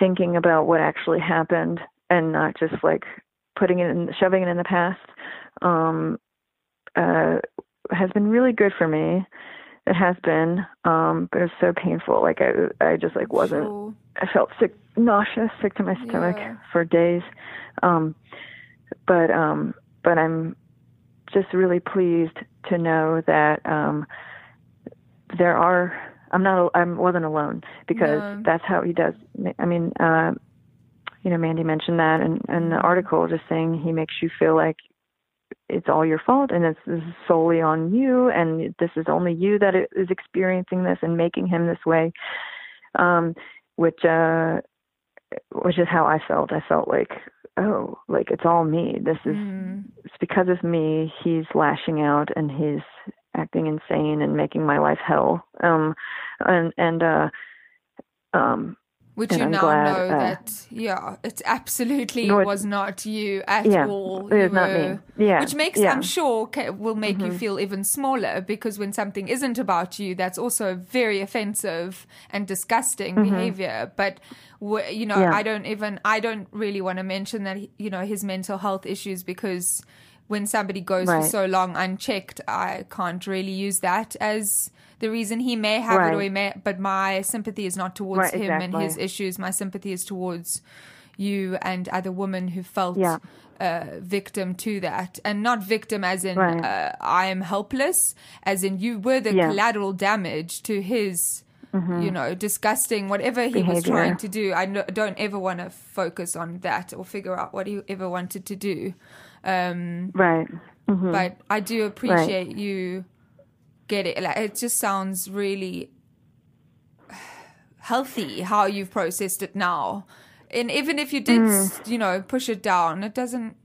thinking about what actually happened and not just like putting it in, shoving it in the past, um, uh, has been really good for me. It has been, um, but it's so painful. Like I, I just like wasn't. Sure. I felt sick, nauseous, sick to my stomach yeah. for days. Um, but um, but I'm just really pleased to know that um, there are. I'm not. I wasn't alone because no. that's how he does. I mean, uh, you know, Mandy mentioned that in, in the mm-hmm. article, just saying he makes you feel like it's all your fault and it's, this is solely on you and this is only you that is experiencing this and making him this way. Um, which, uh, which is how I felt. I felt like, oh, like it's all me. This is, mm. it's because of me. He's lashing out and he's acting insane and making my life hell. Um, and, and, uh, um, and you I'm now glad, know uh, that, yeah, it absolutely no, was not you at yeah, all. It was not me. Yeah. Which makes, yeah. I'm sure, will make mm-hmm. you feel even smaller because when something isn't about you, that's also very offensive and disgusting mm-hmm. behavior. But, you know, yeah. I don't even, I don't really want to mention that, you know, his mental health issues because when somebody goes right. for so long unchecked, I can't really use that as the reason he may have right. it or he may, but my sympathy is not towards right, him exactly. and his issues. My sympathy is towards you and other women who felt yeah. uh, victim to that, and not victim as in right. uh, I am helpless, as in you were the yeah. collateral damage to his. Mm-hmm. You know, disgusting, whatever he Behavior. was trying to do. I don't ever want to focus on that or figure out what he ever wanted to do. Um, right. Mm-hmm. But I do appreciate right. you get it. Like it just sounds really healthy how you've processed it now. And even if you did, mm. you know, push it down, it doesn't.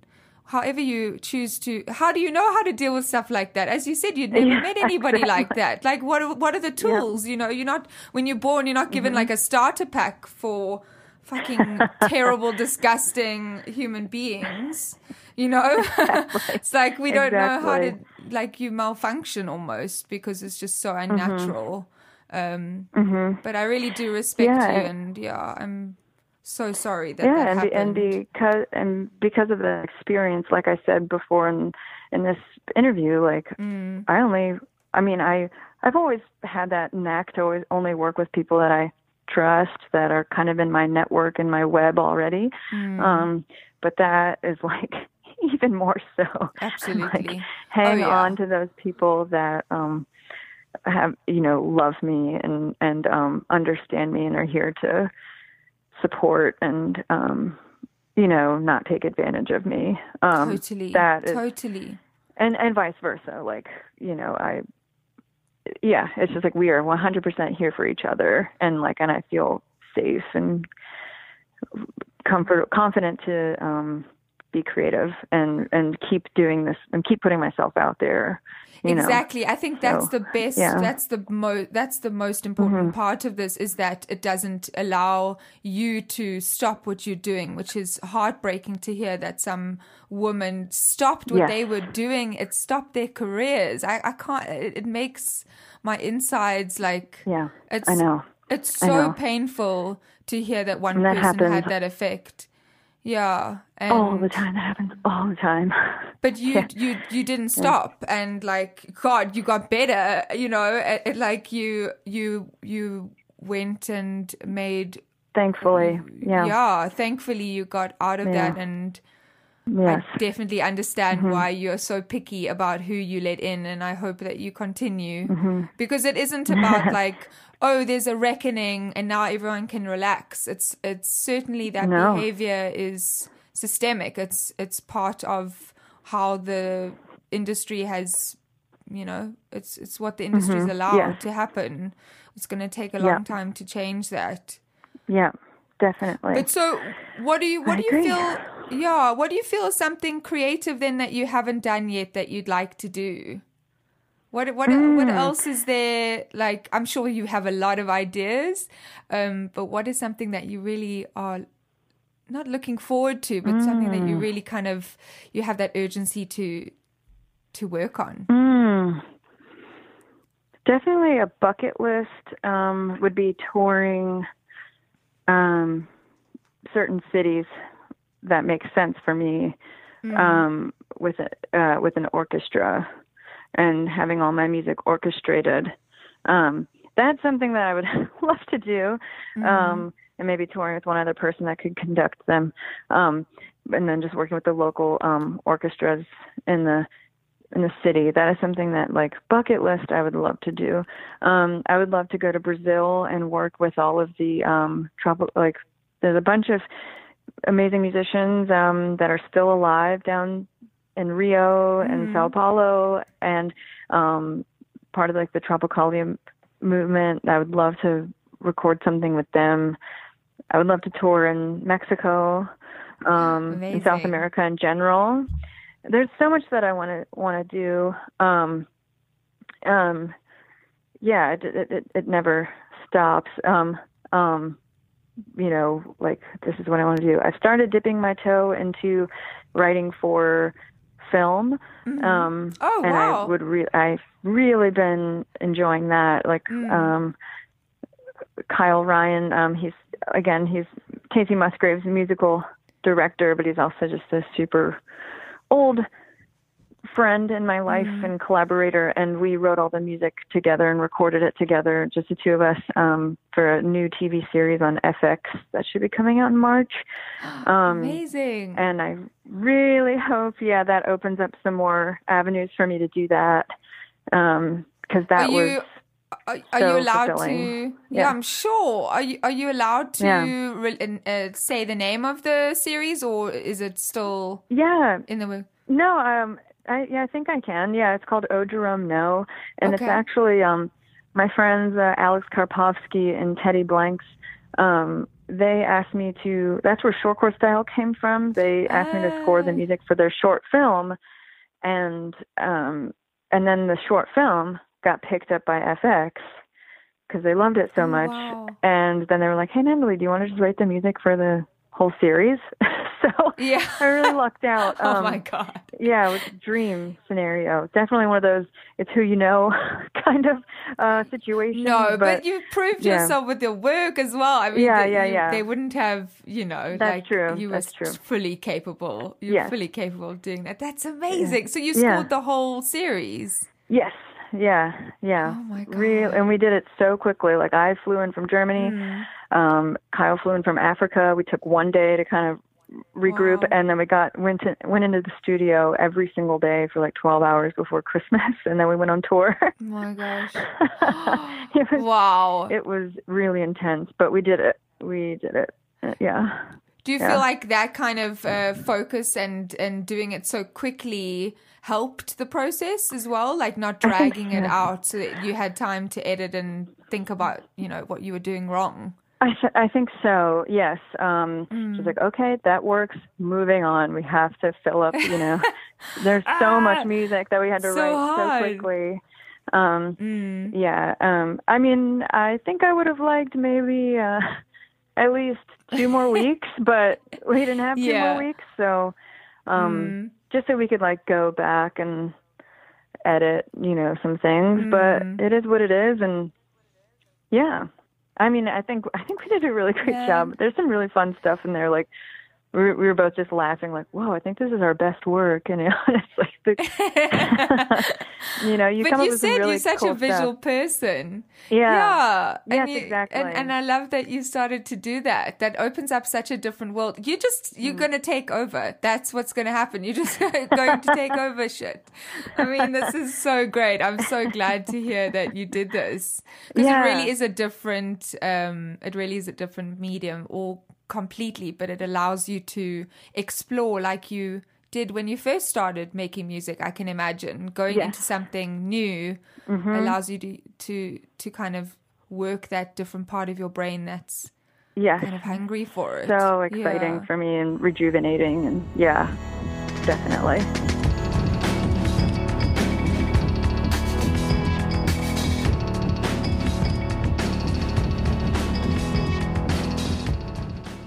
However you choose to, how do you know how to deal with stuff like that? As you said, you'd never yeah, met anybody like that. Like, what are, what are the tools? Yeah. You know, you're not when you're born, you're not given mm-hmm. like a starter pack for fucking terrible, disgusting human beings. You know, exactly. it's like we don't exactly. know how to like you malfunction almost because it's just so mm-hmm. unnatural. Mm-hmm. Um, mm-hmm. But I really do respect yeah. you, and yeah, I'm so sorry that yeah, that and, happened. and because and because of the experience, like I said before in in this interview, like mm. I only, I mean, I I've always had that knack to always only work with people that I trust that are kind of in my network and my web already. Mm. Um, but that is like even more so. Absolutely. like, hang oh, yeah. on to those people that um have you know love me and and um understand me and are here to support and um you know not take advantage of me um totally. that is totally. and and vice versa like you know i yeah it's just like we are 100% here for each other and like and i feel safe and comfort confident to um be creative and and keep doing this and keep putting myself out there you know? Exactly. I think that's So, the best yeah. that's the most that's the most important mm-hmm. part of this is that it doesn't allow you to stop what you're doing which is heartbreaking to hear that some woman stopped what Yes. they were doing. It stopped their careers. I, I can't it, it makes my insides like yeah it's i know. it's so painful to hear that one that person had that effect yeah and all the time. That happens all the time. But you you you didn't stop and like god you got better you know it, it, like you you you went and made thankfully. yeah. yeah thankfully you got out of that and yes. I definitely understand mm-hmm. why you're so picky about who you let in, and I hope that you continue mm-hmm. because it isn't about like, oh, there's a reckoning and now everyone can relax. It's it's certainly that No. behavior is systemic. It's it's part of how the industry has, you know, it's it's what the industry's mm-hmm. allowed Yes. to happen. It's going to take a Yeah. long time to change that. yeah definitely But so, what do you what I do you feel? Yeah, what do you feel is something creative then that you haven't done yet that you'd like to do? What what what Hmm. else is there? Like, I'm sure you have a lot of ideas, um, but what is something that you really are not looking forward to, but something that you really kind of you have that urgency to to work on? Mm. Definitely a bucket list um, would be touring um, certain cities that make sense for me um, with a, uh, with an orchestra and having all my music orchestrated. Um, that's something that I would love to do, um, and maybe touring with one other person that could conduct them, um, and then just working with the local um, orchestras in the in the city. That is something that like bucket list I would love to do. Um I would love to go to Brazil and work with all of the um tropical like there's a bunch of amazing musicians um that are still alive down in Rio and Sao Paulo and um part of like the Tropicalia movement. I would love to record something with them. I would love to tour in Mexico, um, in South America in general. There's so much that I want to want to do. Um, um, yeah, it, it it it never stops. Um, um, you know, like this is what I want to do. I started dipping my toe into writing for film. Um, Oh, and wow. I would re- I've really been enjoying that. Like um, Kyle Ryan, um, he's again he's Kacey Musgraves' musical director, but he's also just a super old friend in my life and collaborator and we wrote all the music together and recorded it together just the two of us um for a new tv series on fx that should be coming out in march um Amazing. and I really hope, yeah, that opens up some more avenues for me to do that. Um, because that Are you- was Are, are so you allowed fulfilling. to? Yeah. Yeah. I'm sure. Are you are you allowed to Yeah. re- uh, say the name of the series, or is it still yeah, in the? no, um, I yeah, I think I can. Yeah, it's called Oh Jerome No, and it's actually um, my friends uh, Alex Karpovsky and Teddy Blanks. Um, they asked me to. That's where Short Court Style came from. They asked me to score the Ah. music for their short film, and um, and then the short film got picked up by FX because they loved it so Oh, much. wow. And then they were like, "Hey, Natalie, do you want to just write the music for the whole series?" so Yeah. I really lucked out. oh Um, my god. yeah, it was a dream scenario. Definitely one of those it's who you know kind of uh situation. No, but, you proved yeah. yourself with your work as well. I mean, Yeah, they, yeah, you- yeah. They wouldn't have, you know, That's like true, you that's were true. fully capable. You're Yes. fully capable of doing that. That's amazing. So you Yeah. scored the whole series. Yes. Yeah. Yeah. Oh my god! Real, and we did it so quickly. Like I flew in from Germany. Mm. Um, Kyle flew in from Africa. We took one day to kind of regroup, Wow. and then we got went to, went into the studio every single day for like 12 hours before Christmas, and then we went on tour. Oh my gosh. it was wow. it was really intense, but we did it. We did it. Uh, Yeah. Do you Yeah. feel like that kind of uh, focus and and doing it so quickly helped the process as well? Like not dragging it out so that you had time to edit and think about you know what you were doing wrong. I th- I think so. Yes. Um, She's like, okay, that works. Moving on. We have to fill up. You know, there's so much music that we had to Ah, So write hard. so quickly. Um, Mm. yeah. Um, I mean, I think I would have liked maybe uh, at least two more weeks, but we didn't have two Yeah. more weeks, so um, Mm. just so we could like go back and edit, you know, some things. Mm. But it is what it is, and yeah. I mean, I think I think we did a really great Yeah. job. There's some really fun stuff in there. Like we were, we were both just laughing, like, "Whoa, I think this is our best work." And you know, it's like, the, you know, you but come up you with said really you're such cool a visual stuff. person. Yeah. Yeah. Yes, and you, exactly. And, and I love that you started to do that. That opens up such a different world. You just, you're Mm. going to take over. That's what's going to happen. You're just going to take over shit. I mean, this is so great. I'm so glad to hear that you did this. Because Yeah. it really is a different, um, it really is a different medium all completely, but it allows you to explore like you did when you first started making music. I can imagine going Yes. into something new Mm-hmm. allows you to to to kind of work that different part of your brain that's Yes. kind of hungry for it. so exciting Yeah. for me and rejuvenating and yeah definitely